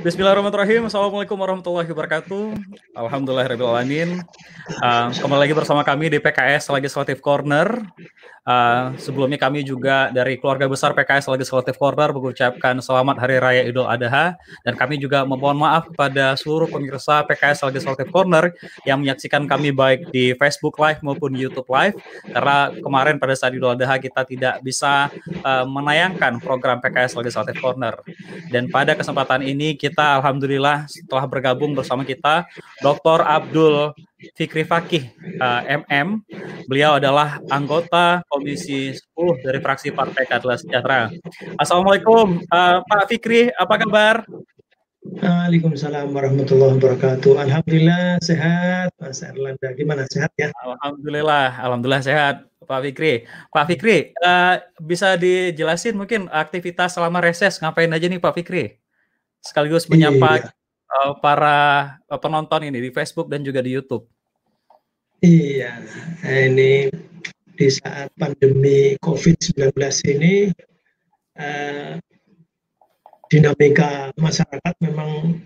Bismillahirrahmanirrahim. Assalamualaikum warahmatullahi wabarakatuh. Alhamdulillahirrahmanirrahim. Uh, kembali lagi bersama kami di PKS Legislative Corner. Uh, sebelumnya kami juga dari keluarga besar PKS Legislative Corner mengucapkan selamat Hari Raya Idul Adha dan kami juga memohon maaf kepada seluruh pemirsa PKS Legislative Corner yang menyaksikan kami baik di Facebook Live maupun YouTube Live karena kemarin pada saat Idul Adha kita tidak bisa uh, menayangkan program PKS Legislative Corner dan pada kesempatan ini kita alhamdulillah setelah bergabung bersama kita Dr. Abdul Fikri Fakih uh, MM. Beliau adalah anggota Komisi 10 dari fraksi Partai Keadilan Sejahtera. Assalamualaikum uh, Pak Fikri, apa kabar? Waalaikumsalam warahmatullahi wabarakatuh. Alhamdulillah sehat, Mas Erlanda. Gimana sehat ya? Alhamdulillah, alhamdulillah sehat, Pak Fikri. Pak Fikri, uh, bisa dijelasin mungkin aktivitas selama reses ngapain aja nih Pak Fikri? Sekaligus menyapa iya uh, para uh, penonton ini di Facebook dan juga di YouTube. Iya, ini di saat pandemi COVID-19 ini uh, dinamika masyarakat memang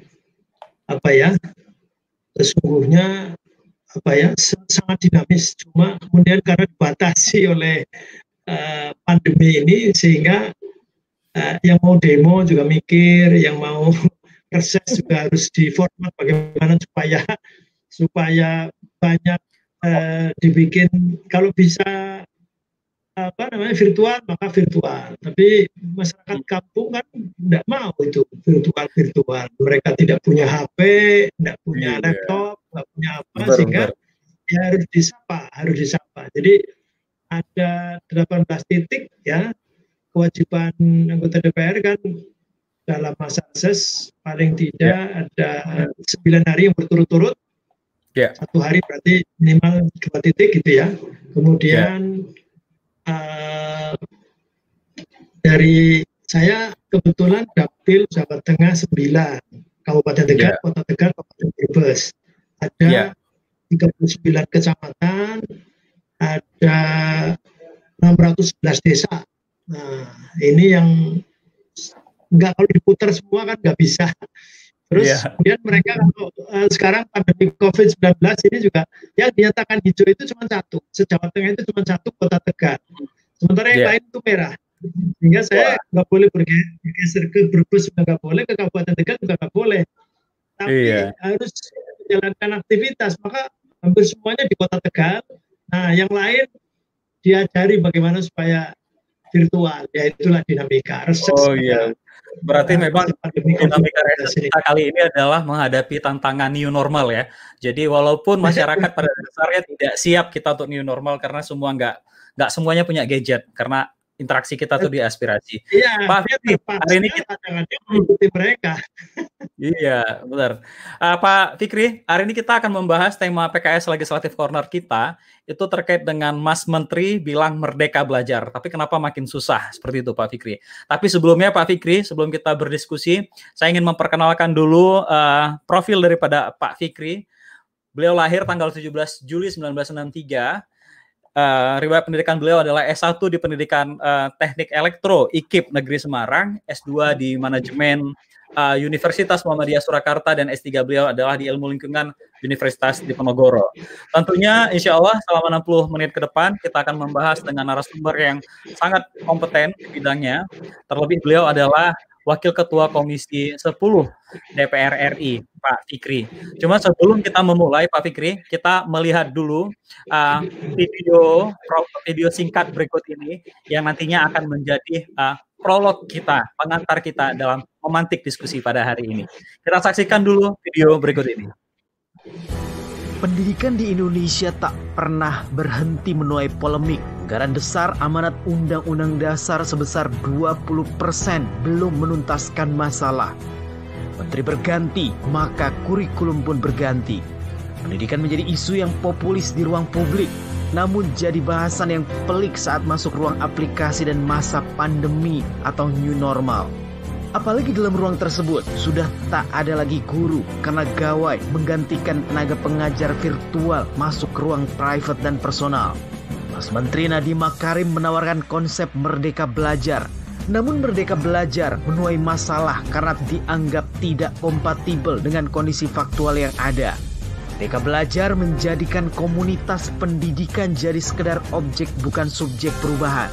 apa ya sesungguhnya apa ya sangat dinamis cuma kemudian karena dibatasi oleh uh, pandemi ini sehingga uh, yang mau demo juga mikir yang mau reses juga harus diformat bagaimana supaya supaya banyak uh, dibikin. Kalau bisa apa namanya virtual maka virtual. Tapi masyarakat kampung kan tidak mau itu virtual virtual. Mereka tidak punya HP tidak punya yeah. laptop nggak punya apa benar, sehingga ya harus disapa harus disapa. Jadi ada 18 titik ya kewajiban anggota DPR kan dalam masa reses paling tidak yeah. ada sembilan hari yang berturut-turut yeah. satu hari berarti minimal dua titik gitu ya kemudian yeah. uh, dari saya kebetulan dapil Jawa Tengah sembilan Kabupaten Tegal, yeah. Kota Tegal, Kabupaten Brebes ada yeah. 39 kecamatan ada 611 desa nah ini yang nggak kalau diputar semua kan nggak bisa. Terus yeah. kemudian mereka kalau uh, sekarang pandemi COVID-19 ini juga yang dinyatakan hijau itu cuma satu. Sejawa Tengah itu cuma satu kota Tegal. Sementara yang yeah. lain itu merah. Sehingga saya nggak boleh bergeser ke Brebes juga nggak boleh, ke Kabupaten Tegal juga nggak boleh. Tapi yeah. harus menjalankan aktivitas. Maka hampir semuanya di kota Tegal. Nah, yang lain diajari bagaimana supaya virtual. Ya itulah dinamika. Reses oh iya. Berarti memang dinamika kita kali ini adalah menghadapi tantangan new normal ya. Jadi walaupun masyarakat pada dasarnya tidak siap kita untuk new normal karena semua nggak nggak semuanya punya gadget karena interaksi kita tuh di aspirasi. Iya, Pak Fikri, hari ini kita mengikuti mereka. iya, benar. Uh, Pak Fikri, hari ini kita akan membahas tema PKS Legislative Corner kita itu terkait dengan Mas Menteri bilang merdeka belajar. Tapi kenapa makin susah seperti itu Pak Fikri? Tapi sebelumnya Pak Fikri, sebelum kita berdiskusi, saya ingin memperkenalkan dulu uh, profil daripada Pak Fikri. Beliau lahir tanggal 17 Juli 1963 Uh, riwayat pendidikan beliau adalah S1 di pendidikan uh, Teknik Elektro IKIP Negeri Semarang, S2 di manajemen uh, Universitas Muhammadiyah Surakarta dan S3 beliau adalah di Ilmu Lingkungan Universitas Diponegoro. Tentunya insya Allah selama 60 menit ke depan kita akan membahas dengan narasumber yang sangat kompeten bidangnya. Terlebih beliau adalah Wakil Ketua Komisi 10 DPR RI, Pak Fikri. Cuma sebelum kita memulai, Pak Fikri, kita melihat dulu uh, video video singkat berikut ini yang nantinya akan menjadi uh, prolog kita, pengantar kita dalam memantik diskusi pada hari ini. Kita saksikan dulu video berikut ini. Pendidikan di Indonesia tak pernah berhenti menuai polemik. Garan besar amanat Undang-Undang Dasar sebesar 20% belum menuntaskan masalah. Menteri berganti, maka kurikulum pun berganti. Pendidikan menjadi isu yang populis di ruang publik, namun jadi bahasan yang pelik saat masuk ruang aplikasi dan masa pandemi atau new normal. Apalagi dalam ruang tersebut sudah tak ada lagi guru karena gawai menggantikan tenaga pengajar virtual masuk ke ruang private dan personal. Mas Menteri Nadiem Makarim menawarkan konsep merdeka belajar Namun Merdeka Belajar menuai masalah karena dianggap tidak kompatibel dengan kondisi faktual yang ada. Merdeka Belajar menjadikan komunitas pendidikan jadi sekedar objek bukan subjek perubahan.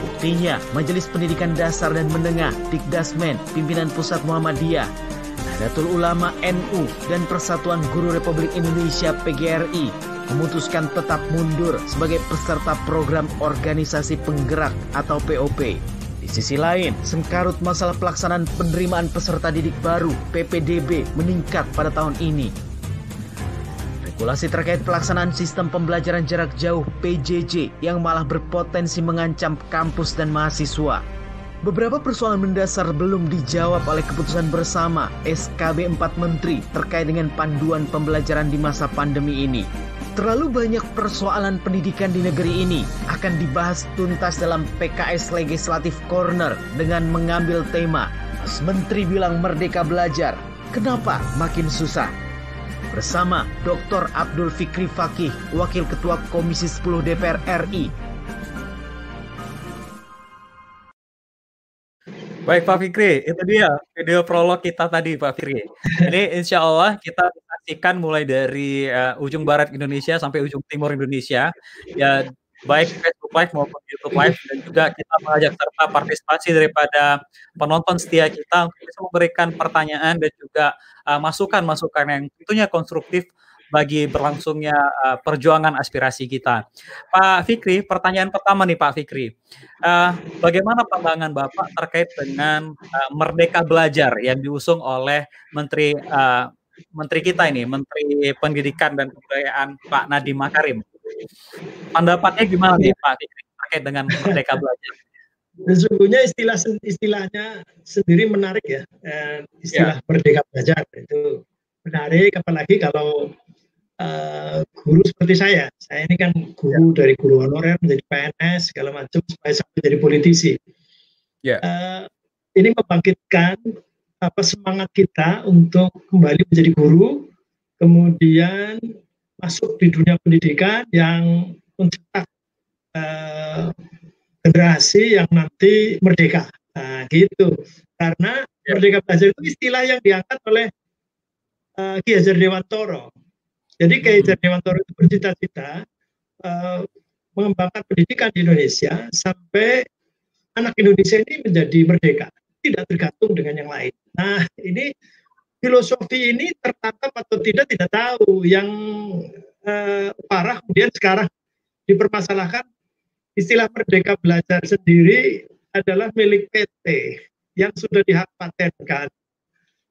Buktinya, Majelis Pendidikan Dasar dan Menengah, Dikdasmen, Pimpinan Pusat Muhammadiyah, Nahdlatul Ulama NU, dan Persatuan Guru Republik Indonesia PGRI memutuskan tetap mundur sebagai peserta program organisasi penggerak atau POP. Di sisi lain, sengkarut masalah pelaksanaan penerimaan peserta didik baru PPDB meningkat pada tahun ini Spekulasi terkait pelaksanaan sistem pembelajaran jarak jauh PJJ yang malah berpotensi mengancam kampus dan mahasiswa. Beberapa persoalan mendasar belum dijawab oleh keputusan bersama SKB 4 Menteri terkait dengan panduan pembelajaran di masa pandemi ini. Terlalu banyak persoalan pendidikan di negeri ini akan dibahas tuntas dalam PKS Legislatif Corner dengan mengambil tema Menteri bilang merdeka belajar. Kenapa makin susah? Bersama Dr. Abdul Fikri Fakih, Wakil Ketua Komisi 10 DPR RI. Baik Pak Fikri, itu dia video prolog kita tadi Pak Fikri. Ini insya Allah kita saksikan mulai dari uh, ujung barat Indonesia sampai ujung timur Indonesia. Ya baik Facebook Live maupun YouTube Live dan juga kita mengajak serta partisipasi daripada penonton setia kita untuk bisa memberikan pertanyaan dan juga uh, masukan-masukan uh, yang tentunya konstruktif bagi berlangsungnya uh, perjuangan aspirasi kita. Pak Fikri, pertanyaan pertama nih Pak Fikri, uh, bagaimana pandangan Bapak terkait dengan uh, Merdeka Belajar yang diusung oleh Menteri uh, Menteri kita ini, Menteri Pendidikan dan Kebudayaan Pak Nadiem Makarim? Pendapatnya gimana nih Pak terkait dengan Merdeka Belajar? Sesungguhnya istilah istilahnya sendiri menarik ya, eh, istilah ya. Merdeka Belajar itu menarik, apalagi kalau uh, guru seperti saya. Saya ini kan guru ya. dari guru honorer menjadi PNS segala macam supaya sampai jadi politisi. Ya. Uh, ini membangkitkan apa semangat kita untuk kembali menjadi guru, kemudian masuk di dunia pendidikan yang mencetak uh, generasi yang nanti merdeka. Nah, gitu. Karena ya. merdeka belajar itu istilah yang diangkat oleh uh, Ki Hajar Dewantoro. Jadi Ki Hajar hmm. Dewantoro itu bercita-cita uh, mengembangkan pendidikan di Indonesia sampai anak Indonesia ini menjadi merdeka, tidak tergantung dengan yang lain. Nah, ini filosofi ini tertangkap atau tidak tidak tahu. Yang eh, parah kemudian sekarang dipermasalahkan istilah merdeka belajar sendiri adalah milik PT yang sudah dihak patenkan.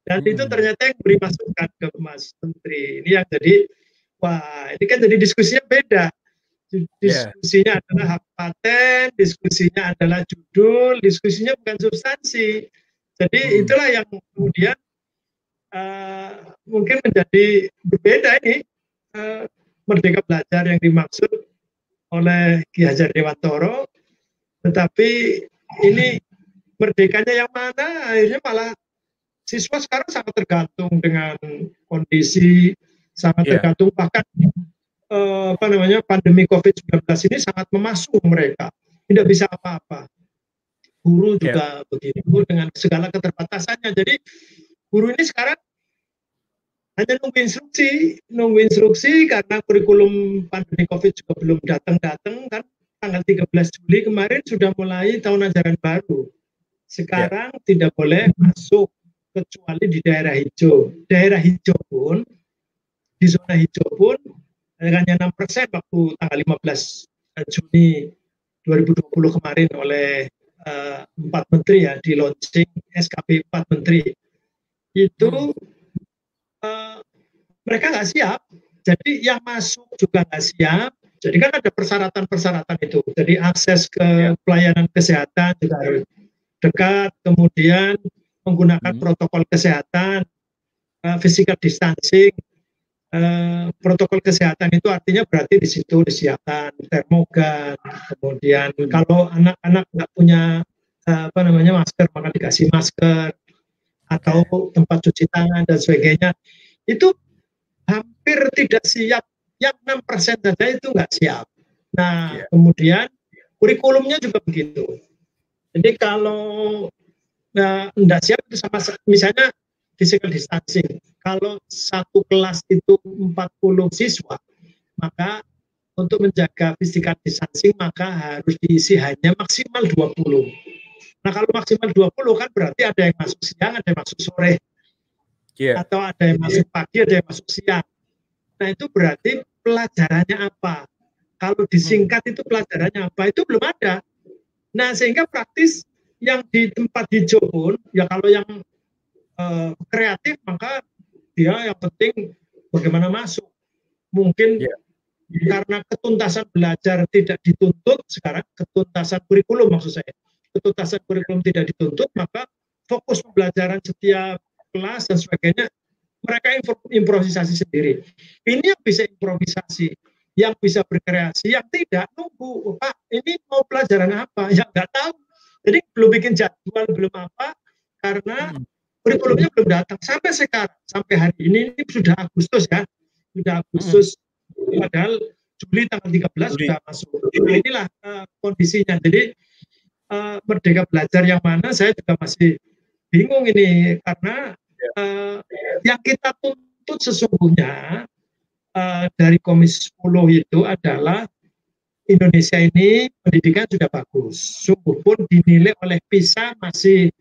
Dan hmm. itu ternyata yang beri masukan ke Mas Menteri. Ini yang jadi, wah ini kan jadi diskusinya beda. Diskusinya yeah. adalah hak paten, diskusinya adalah judul, diskusinya bukan substansi. Jadi hmm. itulah yang kemudian uh, mungkin menjadi berbeda ini uh, merdeka belajar yang dimaksud oleh Ki Hajar Dewantoro tetapi ini merdekanya yang mana akhirnya malah siswa sekarang sangat tergantung dengan kondisi sangat yeah. tergantung bahkan uh, apa namanya pandemi COVID-19 ini sangat memasuk mereka tidak bisa apa-apa guru iya. juga yeah. begitu dengan segala keterbatasannya jadi guru ini sekarang hanya nunggu instruksi, nunggu instruksi karena kurikulum pandemi COVID juga belum datang-datang kan tanggal 13 Juli kemarin sudah mulai tahun ajaran baru. Sekarang ya. tidak boleh masuk kecuali di daerah hijau. Daerah hijau pun di zona hijau pun hanya 6 persen waktu tanggal 15 Juni 2020 kemarin oleh uh, empat menteri ya di launching SKP empat menteri itu uh, mereka nggak siap. Jadi yang masuk juga nggak siap. Jadi kan ada persyaratan-persyaratan itu. Jadi akses ke ya. pelayanan kesehatan juga harus dekat, kemudian menggunakan hmm. protokol kesehatan, uh, physical distancing, uh, protokol kesehatan itu artinya berarti di situ disiapkan termogan, kemudian hmm. kalau anak-anak nggak punya uh, apa namanya masker maka dikasih masker atau tempat cuci tangan dan sebagainya itu hampir tidak siap yang enam persen saja itu nggak siap nah yeah. kemudian kurikulumnya juga begitu Jadi kalau nah, enggak siap itu sama misalnya physical distancing. Kalau satu kelas itu 40 siswa, maka untuk menjaga physical distancing maka harus diisi hanya maksimal 20. Nah kalau maksimal 20 kan berarti ada yang masuk siang, ada yang masuk sore. Yeah. Atau ada yang masuk pagi, ada yang masuk siang. Nah itu berarti pelajarannya apa? Kalau disingkat itu pelajarannya apa? Itu belum ada. Nah sehingga praktis yang di tempat hijau pun, ya kalau yang uh, kreatif maka dia yang penting bagaimana masuk. Mungkin yeah karena ketuntasan belajar tidak dituntut sekarang ketuntasan kurikulum maksud saya ketuntasan kurikulum tidak dituntut maka fokus pembelajaran setiap kelas dan sebagainya mereka improvisasi sendiri ini yang bisa improvisasi yang bisa berkreasi yang tidak nunggu pak ini mau pelajaran apa yang nggak tahu jadi belum bikin jadwal belum apa karena hmm. kurikulumnya belum datang sampai sekarang sampai hari ini ini sudah Agustus ya sudah Agustus hmm padahal Juli tanggal 13 Juli. sudah masuk. Nah, inilah uh, kondisinya. Jadi uh, Merdeka Belajar yang mana saya juga masih bingung ini karena uh, yang kita tuntut sesungguhnya uh, dari Komisi 10 itu adalah Indonesia ini pendidikan sudah bagus. Sungguh pun dinilai oleh PISA masih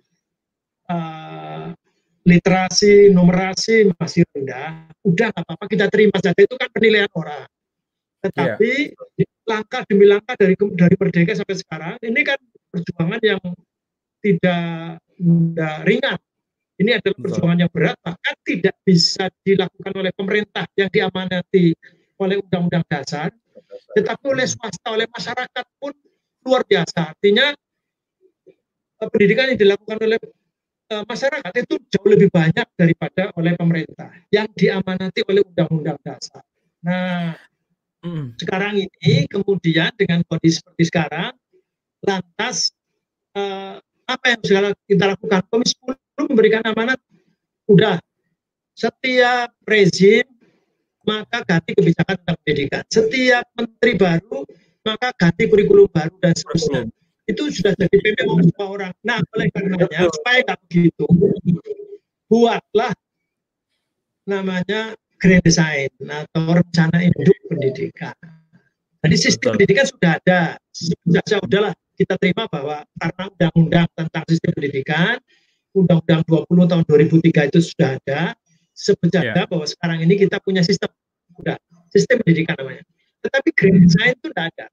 uh, literasi, numerasi masih rendah, udah nggak apa-apa kita terima saja itu kan penilaian orang. Tetapi yeah. langkah demi langkah dari dari merdeka sampai sekarang ini kan perjuangan yang tidak, tidak ringan. Ini adalah perjuangan yang berat bahkan tidak bisa dilakukan oleh pemerintah yang diamanati oleh undang-undang dasar, tetapi oleh swasta, oleh masyarakat pun luar biasa. Artinya eh, pendidikan yang dilakukan oleh Eh, masyarakat itu jauh lebih banyak daripada oleh pemerintah yang diamanati oleh undang-undang dasar. Nah, mm. sekarang ini kemudian dengan kondisi seperti sekarang, lantas uh, apa yang segala kita lakukan? Komisi 10 memberikan amanat, udah setiap rezim maka ganti kebijakan tentang pendidikan. Setiap menteri baru maka ganti kurikulum baru dan seterusnya itu sudah jadi PPO semua orang. Nah, oleh karenanya supaya tak begitu, buatlah namanya grand design atau rencana induk pendidikan. Jadi sistem Betul. pendidikan sudah ada. Sejak udahlah kita terima bahwa karena undang-undang tentang sistem pendidikan, undang-undang 20 tahun 2003 itu sudah ada. Sebenarnya yeah. bahwa sekarang ini kita punya sistem sudah sistem pendidikan namanya. Tetapi grand design itu tidak ada.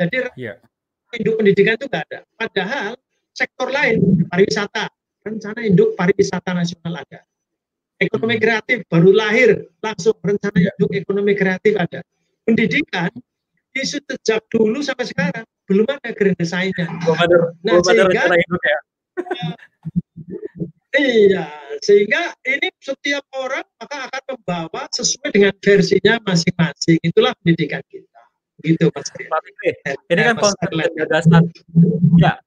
Jadi yeah induk pendidikan itu nggak ada. Padahal sektor lain, pariwisata, rencana induk pariwisata nasional ada. Ekonomi hmm. kreatif baru lahir, langsung rencana induk ekonomi kreatif ada. Pendidikan, isu sejak dulu sampai sekarang, belum ada grand design-nya. Nah, sehingga, ya. Iya, sehingga ini setiap orang maka akan membawa sesuai dengan versinya masing-masing. Itulah pendidikan kita gitu Pak Fikri. Ini kan konsep dan gagasan. Ya,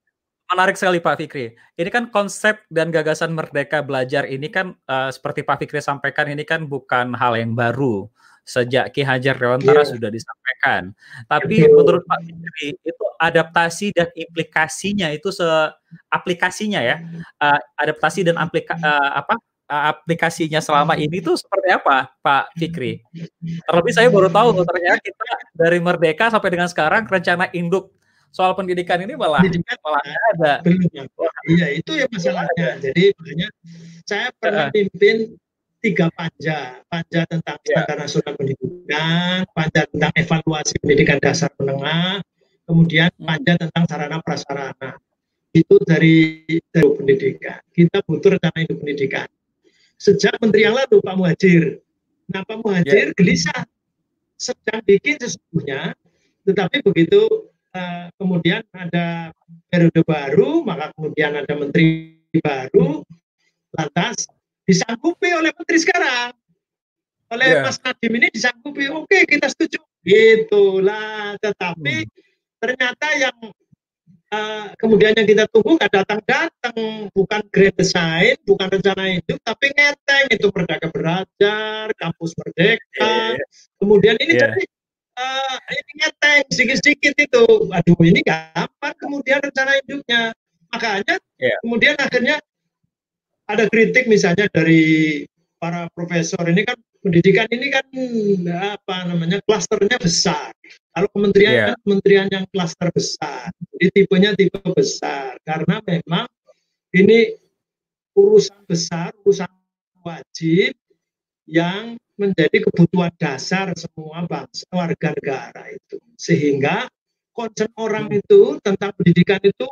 menarik sekali Pak Fikri. Ini kan konsep dan gagasan merdeka belajar ini kan uh, seperti Pak Fikri sampaikan ini kan bukan hal yang baru. Sejak Ki Hajar Dewantara yeah. sudah disampaikan. Tapi yeah. menurut Pak Fikri itu adaptasi dan implikasinya itu se aplikasinya ya. Uh, adaptasi dan aplika uh, apa aplikasinya selama ini tuh seperti apa, Pak Fikri? Terlebih saya baru tahu tuh ternyata kita dari Merdeka sampai dengan sekarang rencana induk soal pendidikan ini malah pendidikan malah ada. Belum. Iya, itu ya masalahnya. Jadi makanya saya pernah pimpin tiga panja, panja tentang ya. standar nasional pendidikan, panja tentang evaluasi pendidikan dasar menengah, kemudian hmm. panja tentang sarana prasarana. Itu dari, dari pendidikan. Kita butuh rencana induk pendidikan sejak menteri yang lalu Pak Muhajir. Nah Pak Muhajir yeah. gelisah sedang bikin sesungguhnya, tetapi begitu uh, kemudian ada periode baru, maka kemudian ada menteri baru, lantas disanggupi oleh menteri sekarang, oleh yeah. Mas Nadiem ini disanggupi, oke okay, kita setuju, gitulah. Tetapi hmm. ternyata yang Uh, kemudian yang kita tunggu nggak datang-datang, bukan great design, bukan rencana hidup, tapi ngeteng itu merdeka belajar, kampus merdeka. Yeah. Kemudian ini yeah. jadi uh, ini ngeteng sedikit-sedikit itu, aduh ini gampang kemudian rencana hidupnya. makanya yeah. kemudian akhirnya ada kritik misalnya dari para profesor ini kan pendidikan ini kan apa namanya klasternya besar. Kalau kementerian yeah. kan kementerian yang klaster besar, jadi tipenya tipe besar karena memang ini urusan besar, urusan wajib yang menjadi kebutuhan dasar semua bangsa warga negara itu. Sehingga concern orang hmm. itu tentang pendidikan itu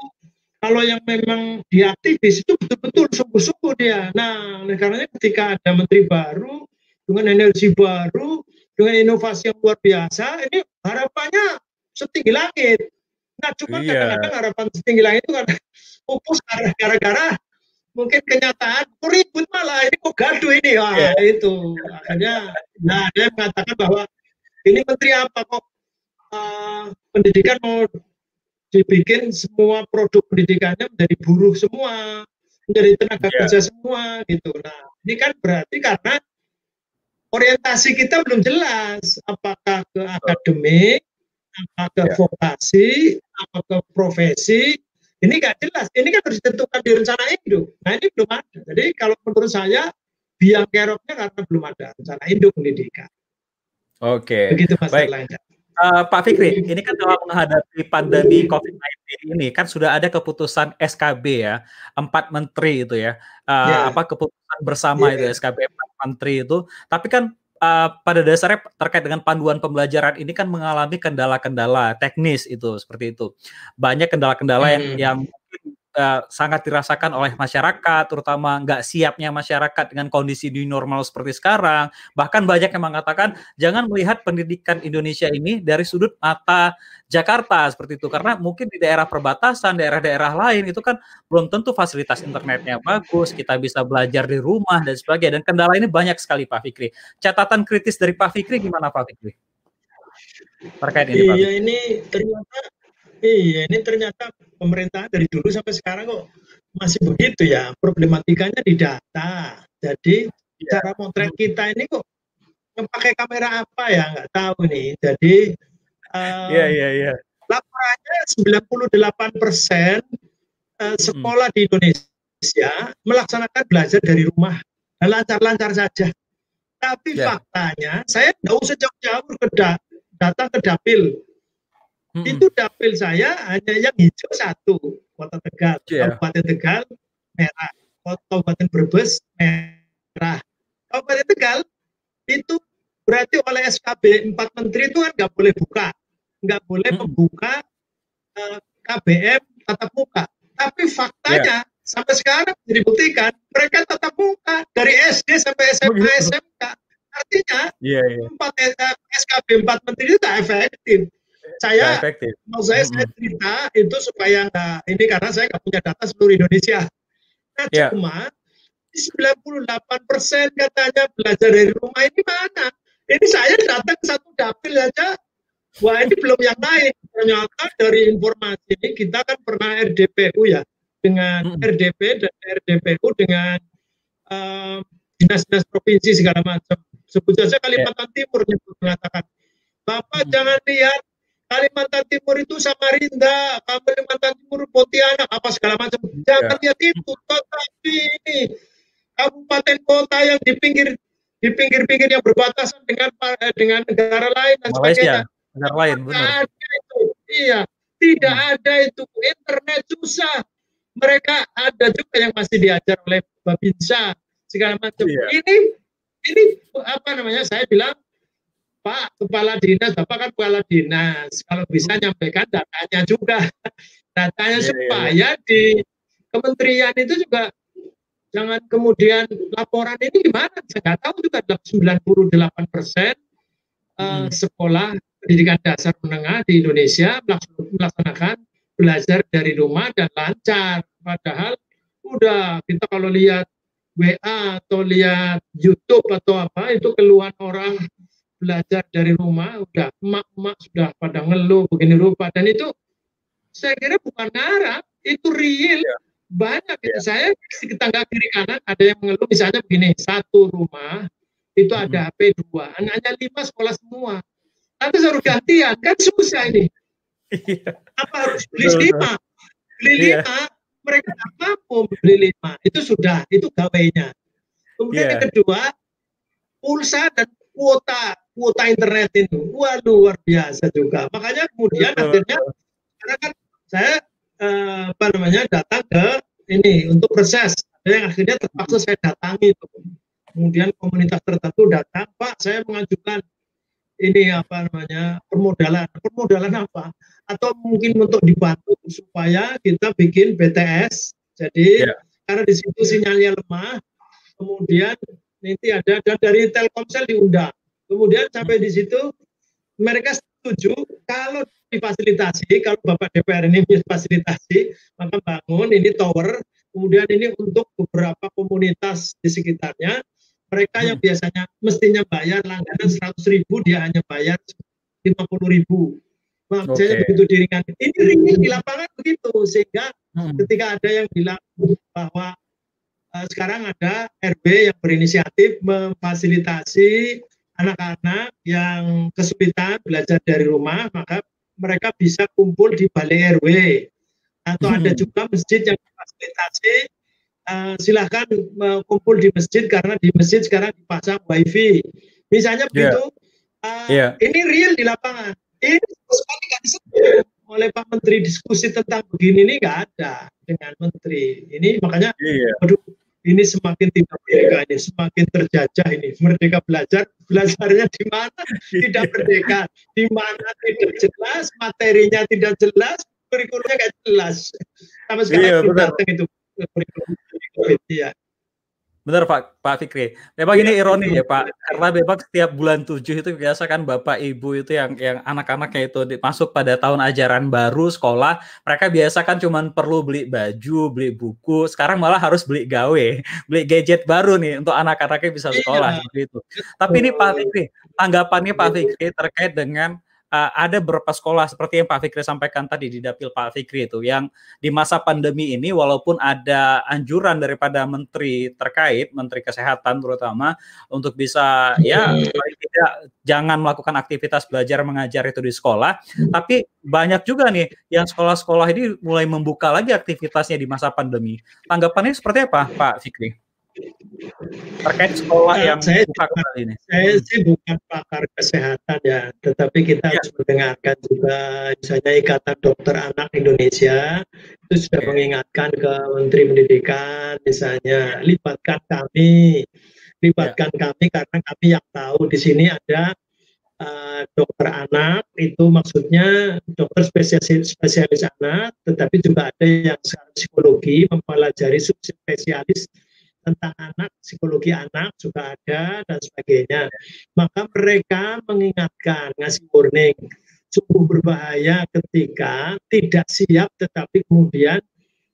kalau yang memang diaktivis itu betul-betul sungguh-sungguh dia. Nah, karena ketika ada menteri baru dengan energi baru, dengan inovasi yang luar biasa, ini harapannya setinggi langit. Nah, cuma iya. kadang-kadang harapan setinggi langit itu karena pupus gara-gara mungkin kenyataan kok ribut malah ini kok gaduh ini ya yeah. itu makanya nah dia mengatakan bahwa ini menteri apa kok uh, pendidikan mau dibikin semua produk pendidikannya menjadi buruh semua, menjadi tenaga yeah. kerja semua gitu. Nah, ini kan berarti karena orientasi kita belum jelas apakah ke akademik, apakah ke yeah. vokasi, apakah ke profesi. Ini nggak jelas. Ini kan harus ditentukan di rencana induk. Nah ini belum ada. Jadi kalau menurut saya biang keroknya karena belum ada rencana induk pendidikan. Oke. Okay. Begitu Mas Baik. Uh, Pak Fikri, ini kan dalam menghadapi pandemi COVID-19 ini kan sudah ada keputusan SKB ya, empat menteri itu ya, uh, eh, yeah. apa keputusan bersama yeah. itu SKB empat menteri itu. Tapi kan uh, pada dasarnya terkait dengan panduan pembelajaran ini kan mengalami kendala-kendala teknis itu seperti itu. Banyak kendala-kendala hmm. yang yang uh, sangat dirasakan oleh masyarakat, terutama nggak siapnya masyarakat dengan kondisi new normal seperti sekarang. Bahkan banyak yang mengatakan jangan melihat pendidikan Indonesia ini dari sudut mata Jakarta seperti itu, karena mungkin di daerah perbatasan, daerah-daerah lain itu kan belum tentu fasilitas internetnya bagus, kita bisa belajar di rumah dan sebagainya. Dan kendala ini banyak sekali Pak Fikri. Catatan kritis dari Pak Fikri gimana Pak Fikri? Terkait ini. Iya Pak ini ternyata Iya, ini ternyata pemerintah dari dulu sampai sekarang kok masih begitu ya. Problematikanya di data. Jadi ya. cara motret kita ini kok pakai kamera apa ya nggak tahu nih. Jadi Iya, iya, iya. Laporannya 98 persen uh, sekolah hmm. di Indonesia melaksanakan belajar dari rumah lancar-lancar saja. Tapi ya. faktanya, saya nggak usah jauh-jauh ke da datang ke dapil Hmm. Itu dapil saya hanya yang hijau satu, Kota Tegal, yeah. Kabupaten Tegal merah, Kabupaten Brebes merah. Kabupaten Tegal itu berarti oleh SKB empat menteri itu kan nggak boleh buka, nggak boleh hmm. membuka uh, eh, KBM tatap muka. Tapi faktanya yeah. sampai sekarang dibuktikan mereka tatap muka dari SD sampai SMA oh, gitu. SMK. Artinya yeah, yeah. empat uh, SKB empat menteri itu tidak efektif saya mau saya saya cerita itu supaya nggak ini karena saya nggak punya data seluruh Indonesia. Nah, yeah. cuma 98 persen katanya belajar dari rumah ini mana? Ini saya datang satu dapil aja, wah ini belum yang lain. Ternyata dari informasi ini kita kan pernah RDPU ya dengan hmm. RDP dan RDPU dengan um, dinas-dinas provinsi segala macam. Sebut saja Kalimantan yeah. Timur mengatakan, Bapak hmm. jangan lihat Kalimantan Timur itu Samarinda, Kalimantan Timur Pontianak, apa segala macam. Jangan ya. lihat itu, tetapi ini kabupaten kota yang di pinggir di pinggir-pinggir yang berbatasan dengan eh, dengan negara lain dan Malaysia, sebagainya. Negara lain, benar. Ada itu, iya, tidak hmm. ada itu. Internet susah. Mereka ada juga yang masih diajar oleh Babinsa segala macam. Iya. Ini ini apa namanya? Saya bilang Pak Kepala Dinas, Bapak kan Kepala Dinas, kalau bisa hmm. nyampaikan datanya juga, datanya yeah, iya, supaya yeah. di kementerian itu juga jangan kemudian laporan ini gimana, saya nggak tahu juga 98 persen uh, sekolah pendidikan dasar menengah di Indonesia melaksanakan belajar dari rumah dan lancar, padahal udah kita kalau lihat WA atau lihat YouTube atau apa itu keluhan orang belajar dari rumah udah emak-emak sudah pada ngeluh begini rupa dan itu saya kira bukan ngarang itu real ya. banyak ya. saya di tetangga kiri kanan ada yang mengeluh misalnya begini satu rumah itu hmm. ada HP dua anaknya lima sekolah semua nanti harus gantian kan susah ini iya. apa harus beli lima beli iya. lima mereka nggak mampu beli lima itu sudah itu gawainya kemudian yeah. yang kedua pulsa dan kuota kuota internet itu. Wah luar biasa juga. Makanya kemudian akhirnya karena kan saya eh, apa namanya datang ke ini untuk ada yang akhirnya terpaksa saya datangi itu. Kemudian komunitas tertentu datang pak saya mengajukan ini apa namanya permodalan. Permodalan apa? Atau mungkin untuk dibantu supaya kita bikin BTS jadi yeah. karena di situ sinyalnya lemah kemudian nanti ada dan dari Telkomsel diundang kemudian sampai di situ mereka setuju kalau difasilitasi kalau Bapak DPR ini fasilitasi maka bangun ini tower kemudian ini untuk beberapa komunitas di sekitarnya mereka yang hmm. biasanya mestinya bayar langganan 100 ribu dia hanya bayar 50 ribu Maksudnya okay. begitu diringan. Ini ringin di lapangan begitu sehingga hmm. ketika ada yang bilang bahwa uh, sekarang ada RB yang berinisiatif memfasilitasi anak-anak yang kesulitan belajar dari rumah, maka mereka bisa kumpul di balai RW atau hmm. ada juga masjid yang difasilitasi uh, silahkan uh, kumpul di masjid karena di masjid sekarang dipasang wifi misalnya yeah. begitu uh, yeah. ini real di lapangan ini sekali nggak disebut oleh Pak Menteri diskusi tentang begini ini nggak ada dengan Menteri. Ini makanya, iya. aduh, ini semakin tidak merdeka ini, semakin terjajah ini. Merdeka belajar, belajarnya di mana tidak merdeka, di mana tidak jelas, materinya tidak jelas, kurikulumnya nggak jelas. Sama sekali iya, benar. itu kurikulum. Ya. Benar Pak Pak Fikri. Memang ini iya, ironi ya Pak, karena memang setiap bulan tujuh itu biasa kan Bapak Ibu itu yang yang anak-anaknya itu masuk pada tahun ajaran baru sekolah, mereka biasa kan cuma perlu beli baju, beli buku, sekarang malah harus beli gawe, beli gadget baru nih untuk anak-anaknya bisa sekolah iya. gitu. Tapi ini Pak Fikri, tanggapannya Pak Fikri terkait dengan uh, ada beberapa sekolah seperti yang Pak Fikri sampaikan tadi di dapil Pak Fikri itu yang di masa pandemi ini walaupun ada anjuran daripada menteri terkait menteri kesehatan terutama untuk bisa ya tidak jangan melakukan aktivitas belajar mengajar itu di sekolah. Tapi banyak juga nih yang sekolah-sekolah ini mulai membuka lagi aktivitasnya di masa pandemi. Tanggapannya seperti apa Pak Fikri? Terkait sekolah nah, yang saya buka ini. Saya sih bukan pakar kesehatan ya, tetapi kita ya. harus mendengarkan juga misalnya Ikatan Dokter Anak Indonesia itu sudah ya. mengingatkan ke Menteri Pendidikan misalnya libatkan kami, libatkan ya. kami karena kami yang tahu di sini ada uh, dokter anak itu maksudnya dokter spesialis spesialis anak, tetapi juga ada yang psikologi mempelajari subspesialis tentang anak, psikologi anak juga ada dan sebagainya. Maka mereka mengingatkan, ngasih warning, cukup berbahaya ketika tidak siap tetapi kemudian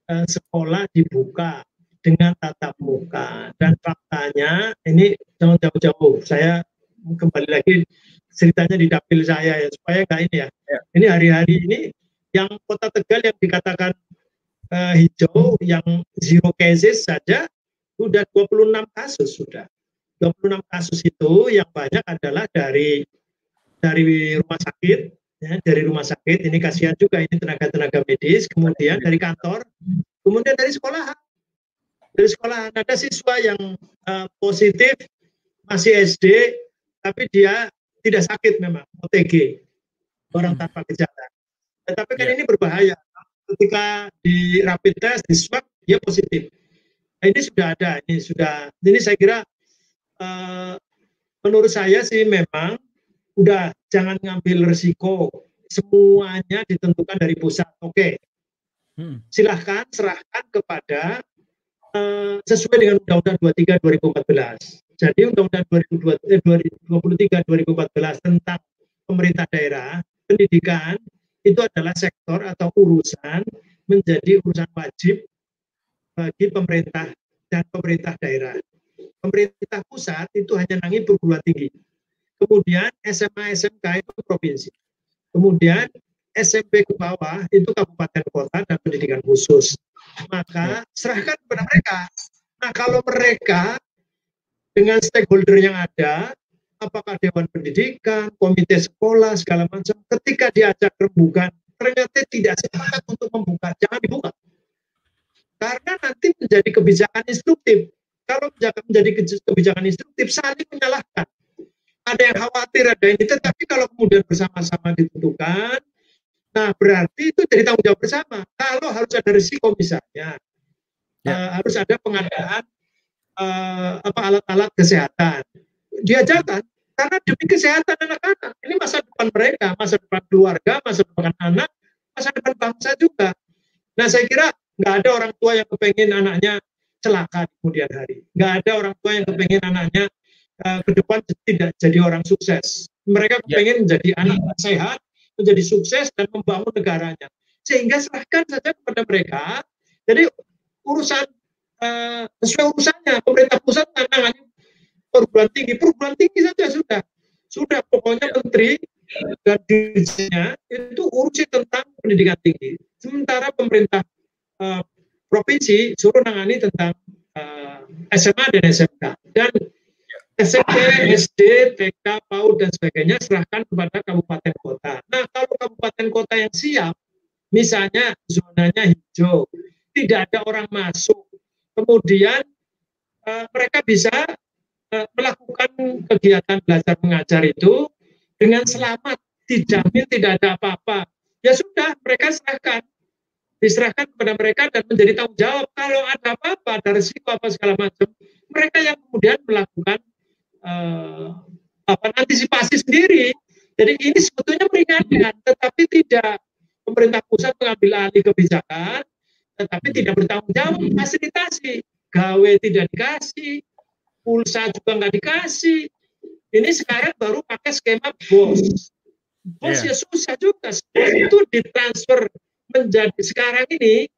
eh, sekolah dibuka dengan tatap muka dan faktanya ini jangan jauh-jauh saya kembali lagi ceritanya di dapil saya ya supaya nggak ini ya. ya. Ini hari-hari ini yang kota Tegal yang dikatakan uh, hijau yang zero cases saja sudah 26 kasus sudah. 26 kasus itu yang banyak adalah dari dari rumah sakit ya, dari rumah sakit. Ini kasihan juga ini tenaga-tenaga medis. Kemudian dari kantor kemudian dari sekolah. Dari sekolah. Ada siswa yang uh, positif masih SD tapi dia tidak sakit memang OTG orang hmm. tanpa gejala. Tetapi kan ya. ini berbahaya. Ketika di rapid test di swab dia positif ini sudah ada, ini sudah, ini saya kira uh, menurut saya sih memang udah jangan ngambil resiko semuanya ditentukan dari pusat. Oke, okay. hmm. silahkan serahkan kepada uh, sesuai dengan Undang-Undang 23 2014. Jadi Undang-Undang 2023 2014 tentang pemerintah daerah pendidikan itu adalah sektor atau urusan menjadi urusan wajib bagi pemerintah dan pemerintah daerah. Pemerintah pusat itu hanya nangin perguruan tinggi. Kemudian SMA SMK itu provinsi. Kemudian SMP ke bawah itu kabupaten kota dan pendidikan khusus. Maka serahkan kepada mereka. Nah kalau mereka dengan stakeholder yang ada, apakah dewan pendidikan, komite sekolah segala macam, ketika diajak rembukan ternyata tidak sepakat untuk membuka, jangan dibuka karena nanti menjadi kebijakan instruktif. Kalau menjadi kebijakan instruktif saling menyalahkan. Ada yang khawatir ada ini, tetapi kalau kemudian bersama-sama ditentukan, nah berarti itu jadi tanggung jawab bersama. Kalau harus ada risiko misalnya, ya. uh, harus ada pengadaan uh, apa alat-alat kesehatan, diajarkan karena demi kesehatan anak-anak. Ini masa depan mereka, masa depan keluarga, masa depan anak, masa depan bangsa juga. Nah saya kira nggak ada orang tua yang kepengen anaknya celaka di kemudian hari. Nggak ada orang tua yang kepengen anaknya uh, ke depan tidak jadi orang sukses. Mereka ya. kepengen menjadi anak sehat, menjadi sukses dan membangun negaranya. Sehingga serahkan saja kepada mereka. Jadi urusan uh, sesuai urusannya pemerintah pusat menangani perguruan tinggi, perguruan tinggi saja sudah, sudah pokoknya ya. menteri dan dirinya itu urusi tentang pendidikan tinggi. Sementara pemerintah uh, provinsi suruh nangani tentang uh, eh, SMA dan SMK dan SMP, SD, TK, PAUD dan sebagainya serahkan kepada kabupaten kota. Nah, kalau kabupaten kota yang siap, misalnya zonanya hijau, tidak ada orang masuk, kemudian uh, mereka bisa uh, melakukan kegiatan belajar mengajar itu dengan selamat, dijamin tidak ada apa-apa. Ya sudah, mereka serahkan diserahkan kepada mereka dan menjadi tanggung jawab kalau ada apa-apa, ada risiko apa segala macam, mereka yang kemudian melakukan uh, apa antisipasi sendiri. Jadi ini sebetulnya meringankan, tetapi tidak pemerintah pusat mengambil alih kebijakan, tetapi tidak bertanggung jawab fasilitasi, gawe tidak dikasih, pulsa juga nggak dikasih. Ini sekarang baru pakai skema bos. Bos yeah. ya susah juga. Bos itu ditransfer menjadi sekarang ini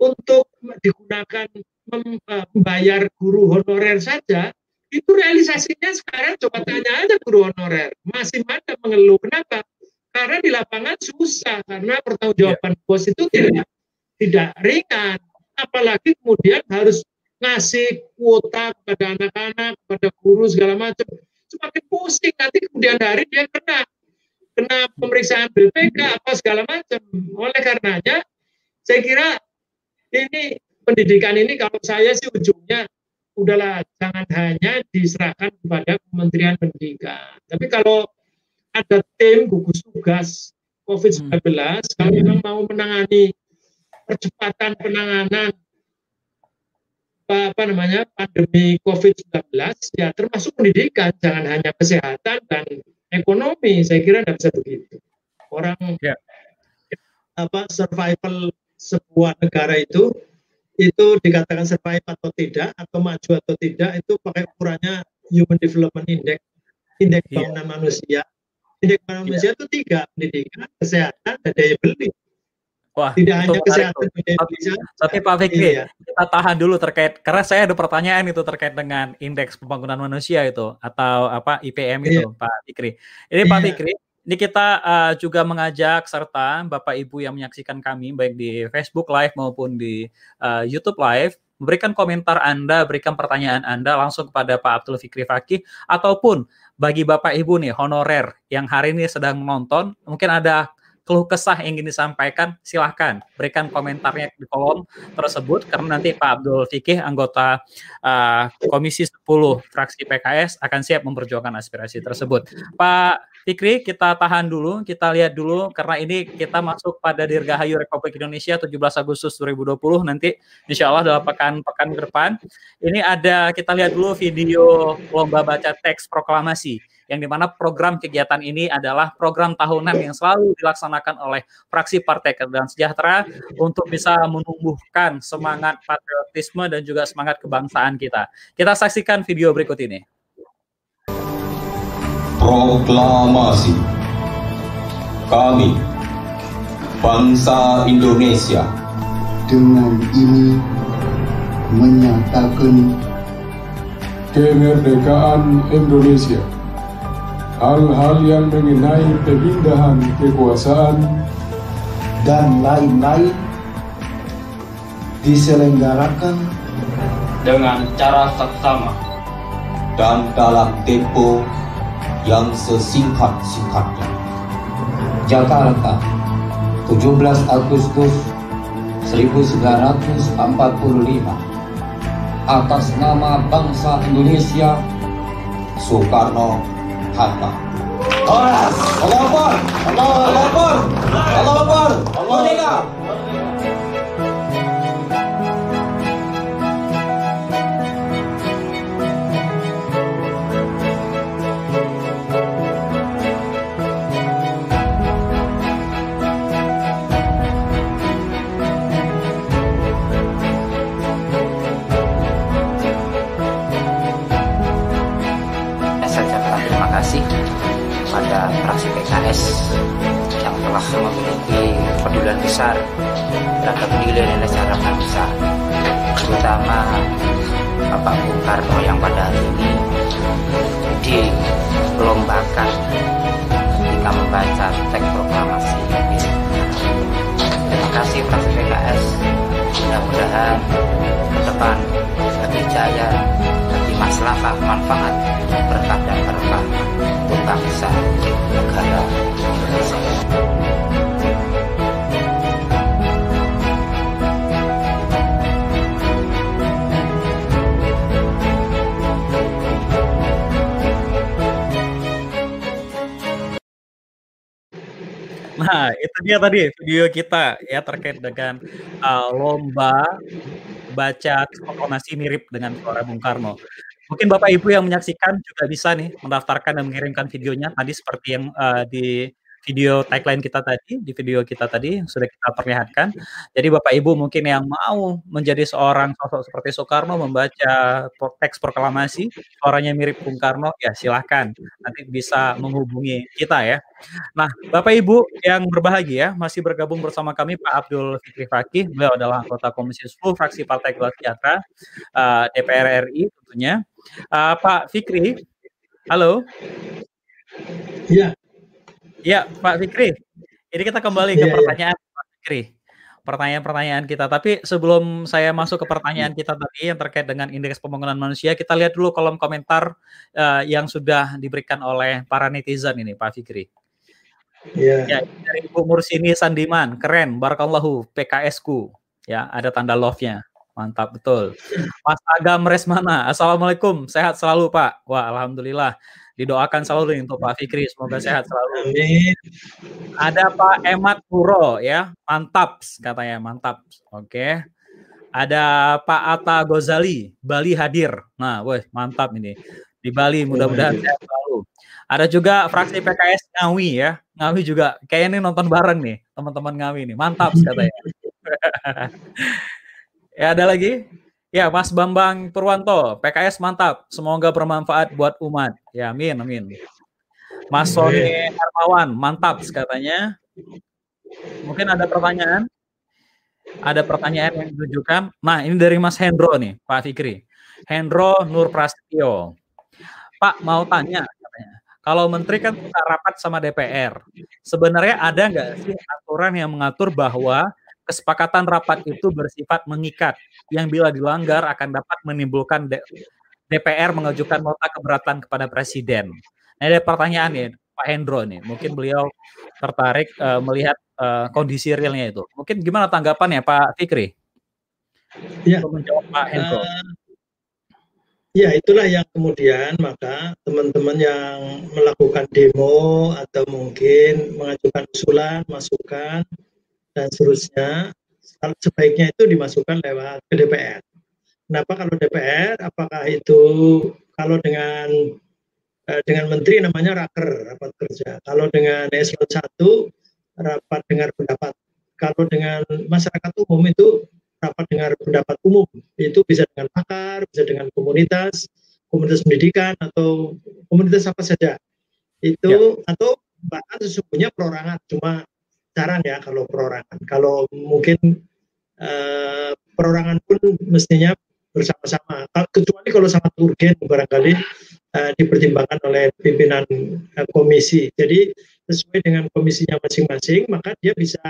untuk digunakan eh, membayar guru honorer saja itu realisasinya sekarang coba tanya aja guru honorer. Masih ada mengeluh. Kenapa? Karena di lapangan susah karena pertanggungjawaban yeah. bos itu tidak tidak ringan. Apalagi kemudian harus ngasih kuota kepada anak-anak kepada guru segala macam. Semakin pusing nanti kemudian hari dia kena kena pemeriksaan BPK apa segala macam. Oleh karenanya saya kira ini pendidikan ini kalau saya sih ujungnya udahlah jangan hanya diserahkan kepada Kementerian Pendidikan. Tapi kalau ada tim gugus tugas COVID-19, hmm. kalau memang mau menangani percepatan penanganan apa, apa namanya pandemi COVID-19, ya termasuk pendidikan, jangan hanya kesehatan dan ekonomi saya kira tidak bisa begitu orang ya. apa survival sebuah negara itu itu dikatakan survive atau tidak atau maju atau tidak itu pakai ukurannya human development index indeks ya. pembangunan manusia indeks pembangunan ya. manusia itu tiga pendidikan kesehatan dan daya beli Wah, tidak hanya kesehatan Indonesia. Tapi Pak Fikri, iya. kita tahan dulu terkait karena saya ada pertanyaan itu terkait dengan indeks pembangunan manusia itu atau apa IPM itu, iya. Pak Fikri. Ini iya. Pak Fikri, ini kita uh, juga mengajak serta Bapak Ibu yang menyaksikan kami baik di Facebook Live maupun di uh, YouTube Live memberikan komentar Anda, berikan pertanyaan Anda langsung kepada Pak Abdul Fikri Fakih ataupun bagi Bapak Ibu nih honorer yang hari ini sedang menonton, mungkin ada keluh kesah yang ingin disampaikan, silahkan berikan komentarnya di kolom tersebut karena nanti Pak Abdul Fikih, anggota uh, Komisi 10 fraksi PKS akan siap memperjuangkan aspirasi tersebut. Pak Fikri, kita tahan dulu, kita lihat dulu karena ini kita masuk pada Dirgahayu Republik Indonesia 17 Agustus 2020 nanti insya Allah dalam pekan-pekan ke depan. Ini ada kita lihat dulu video lomba baca teks proklamasi yang di mana program kegiatan ini adalah program tahunan yang selalu dilaksanakan oleh fraksi Partai Keadilan Sejahtera untuk bisa menumbuhkan semangat patriotisme dan juga semangat kebangsaan kita. Kita saksikan video berikut ini. Proklamasi kami bangsa Indonesia dengan ini menyatakan kemerdekaan Indonesia hal-hal yang mengenai pemindahan kekuasaan dan lain-lain diselenggarakan dengan cara seksama dan dalam tempo yang sesingkat-singkatnya. Jakarta, 17 Agustus 1945 atas nama bangsa Indonesia Soekarno Hatta. Allah Akbar, Allah Akbar, Allah Akbar, Allah fraksi telah memiliki pedulian besar terhadap nilai dan sejarah bangsa terutama Bapak Bung Karno yang pada hari ini dilombakan ketika membaca teks proklamasi. Terima kasih fraksi PKS mudah-mudahan ke depan lebih jaya lebih maslahat manfaat berkah dan berkah untuk bangsa negara Indonesia. Nah, itu dia tadi video kita ya terkait dengan uh, lomba baca proklamasi mirip dengan suara Bung Karno. Mungkin Bapak Ibu yang menyaksikan juga bisa nih mendaftarkan dan mengirimkan videonya tadi seperti yang uh, di video tagline kita tadi, di video kita tadi yang sudah kita perlihatkan. Jadi Bapak Ibu mungkin yang mau menjadi seorang sosok seperti Soekarno membaca teks proklamasi, suaranya mirip Bung Karno, ya silahkan. Nanti bisa menghubungi kita ya. Nah, Bapak Ibu yang berbahagia masih bergabung bersama kami Pak Abdul Fikri Fakih, beliau adalah anggota Komisi 10 fraksi Partai Keadilan Sejahtera uh, DPR RI tentunya. Uh, Pak Fikri, halo. Iya. Ya, Pak Fikri. Ini kita kembali ke Iya, iya. pertanyaan Pak Fikri. Pertanyaan-pertanyaan kita. Tapi sebelum saya masuk ke pertanyaan kita tadi yang terkait dengan indeks pembangunan manusia, kita lihat dulu kolom komentar eh, yang sudah diberikan oleh para netizen ini, Pak Fikri. Iya. Ya, dari Ibu Mursini Sandiman, keren, barakallahu, PKS-ku. Ya, ada tanda love-nya. Mantap betul. Mas Agam Resmana, Assalamualaikum, sehat selalu Pak. Wah, alhamdulillah. Didoakan selalu nih untuk Pak Fikri, semoga sehat selalu. Amin. Ada Pak Emat Puro ya, mantap katanya, mantap. Oke. Ada Pak Atta Gozali, Bali hadir. Nah, weh, mantap ini. Di Bali mudah-mudahan sehat selalu. Ada juga fraksi PKS Ngawi ya. Ngawi juga kayaknya ini nonton bareng nih, teman-teman Ngawi nih. Mantap katanya. ya, ada lagi? Ya, Mas Bambang Purwanto, PKS mantap. Semoga bermanfaat buat umat. Ya, amin, amin. Mas Sony Hermawan, mantap katanya. Mungkin ada pertanyaan? Ada pertanyaan yang ditujukan. Nah, ini dari Mas Hendro nih, Pak Fikri. Hendro Nur Prasetyo. Pak, mau tanya katanya. Kalau menteri kan kita rapat sama DPR. Sebenarnya ada nggak sih aturan yang mengatur bahwa kesepakatan rapat itu bersifat mengikat yang bila dilanggar akan dapat menimbulkan D- DPR mengajukan nota keberatan kepada presiden. Nah, ada pertanyaan nih Pak Hendro nih. Mungkin beliau tertarik eh, melihat eh, kondisi realnya itu. Mungkin gimana tanggapannya Pak Fikri? Ya. Untuk menjawab Pak Hendro. Eh, ya itulah yang kemudian maka teman-teman yang melakukan demo atau mungkin mengajukan usulan, masukan dan seterusnya kalau sebaiknya itu dimasukkan lewat ke DPR. Kenapa kalau DPR? Apakah itu kalau dengan eh, dengan menteri namanya raker rapat kerja. Kalau dengan eselon 1 rapat dengar pendapat. Kalau dengan masyarakat umum itu rapat dengar pendapat umum itu bisa dengan pakar, bisa dengan komunitas, komunitas pendidikan atau komunitas apa saja. Itu atau bahkan sesungguhnya perorangan cuma jarang ya kalau perorangan. Kalau mungkin eh, perorangan pun mestinya bersama-sama. Kecuali kalau sangat urgen barangkali eh, dipertimbangkan oleh pimpinan eh, komisi. Jadi sesuai dengan komisinya masing-masing, maka dia bisa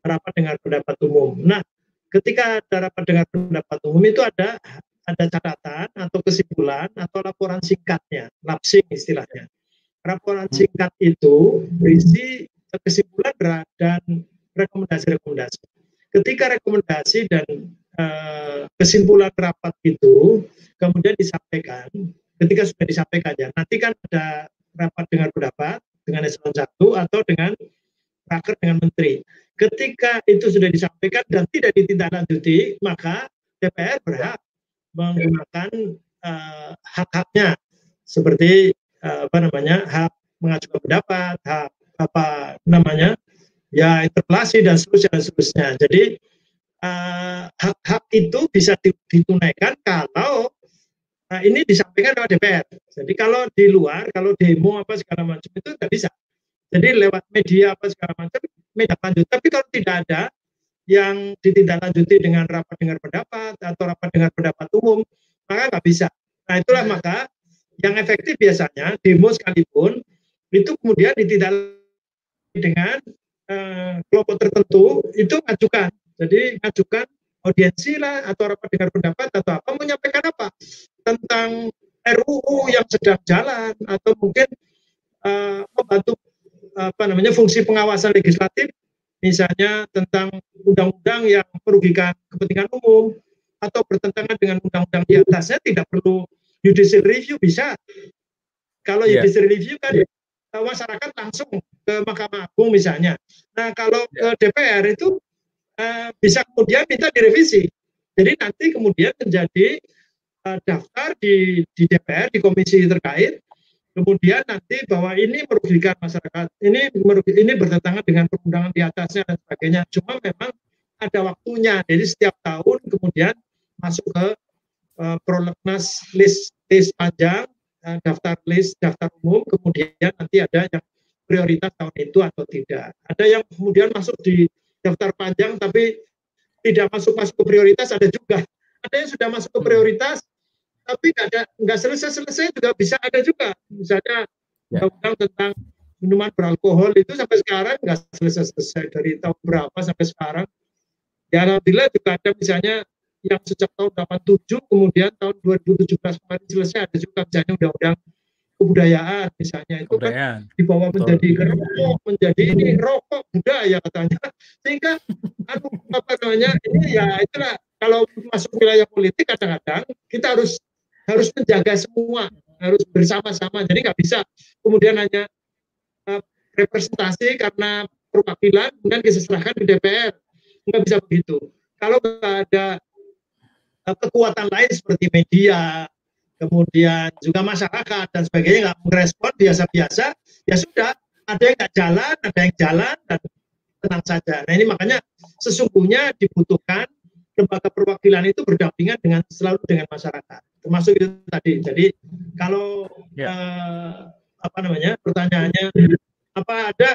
rapat dengan pendapat umum. Nah, ketika ada rapat dengan pendapat umum itu ada ada catatan atau kesimpulan atau laporan singkatnya, lapsing istilahnya. Laporan singkat itu berisi kesimpulan dan rekomendasi-rekomendasi. ketika rekomendasi dan uh, kesimpulan rapat itu kemudian disampaikan, ketika sudah disampaikan ya, nanti kan ada rapat dengan pendapat dengan eselon satu atau dengan raker dengan menteri. Ketika itu sudah disampaikan dan tidak ditindaklanjuti, maka DPR berhak menggunakan uh, hak-haknya seperti uh, apa namanya hak mengajukan pendapat, hak apa namanya ya interpelasi dan seterusnya dan seterusnya. Jadi eh, hak-hak uh, itu bisa ditunaikan kalau uh, ini disampaikan oleh DPR. Jadi kalau di luar, kalau demo apa segala macam itu tidak bisa. Jadi lewat media apa segala macam, media lanjut. Tapi kalau tidak ada yang ditindaklanjuti dengan rapat dengar pendapat atau rapat dengar pendapat umum, maka nggak bisa. Nah itulah maka yang efektif biasanya demo sekalipun itu kemudian ditindaklanjuti dengan uh, kelompok tertentu itu ngajukan. Jadi ngajukan audiensi lah atau rapat dengar pendapat atau apa menyampaikan apa tentang RUU yang sedang jalan atau mungkin uh, membantu apa namanya fungsi pengawasan legislatif misalnya tentang undang-undang yang merugikan kepentingan umum atau bertentangan dengan undang-undang di atasnya tidak perlu judicial review bisa kalau yeah. judicial review kan masyarakat langsung ke Mahkamah Agung misalnya. Nah kalau ke DPR itu uh, bisa kemudian minta direvisi. Jadi nanti kemudian menjadi uh, daftar di, di DPR di komisi terkait. Kemudian nanti bahwa ini merugikan masyarakat, ini merugi, ini bertentangan dengan perundangan di atasnya dan sebagainya. Cuma memang ada waktunya. Jadi setiap tahun kemudian masuk ke uh, prolegnas list list panjang Eh, daftar list, daftar umum, kemudian nanti ada yang prioritas tahun itu atau tidak. Ada yang kemudian masuk di daftar panjang tapi tidak masuk masuk ke prioritas ada juga. Ada yang sudah masuk ke prioritas tapi nggak ada nggak selesai selesai juga bisa ada juga. Misalnya ya. undang tentang minuman beralkohol itu sampai sekarang nggak selesai selesai dari tahun berapa sampai sekarang. Ya alhamdulillah juga ada misalnya yang sejak tahun 87 kemudian tahun 2017 kemarin selesai ada juga misalnya undang-undang kebudayaan misalnya. Itu kan kebudayaan. kan dibawa menjadi rokok menjadi ini rokok budaya katanya. Sehingga anu apa namanya ini ya itulah kalau masuk wilayah politik kadang-kadang kita harus harus menjaga semua harus bersama-sama. Jadi nggak bisa kemudian hanya uh, representasi karena perwakilan kemudian diserahkan di DPR nggak bisa begitu. Kalau nggak ada kekuatan lain seperti media, kemudian juga masyarakat dan sebagainya nggak merespon biasa-biasa, ya sudah ada yang nggak jalan, ada yang jalan dan tenang saja. Nah ini makanya sesungguhnya dibutuhkan lembaga perwakilan itu berdampingan dengan selalu dengan masyarakat, termasuk itu tadi. Jadi kalau ya. eh, apa namanya pertanyaannya apa ada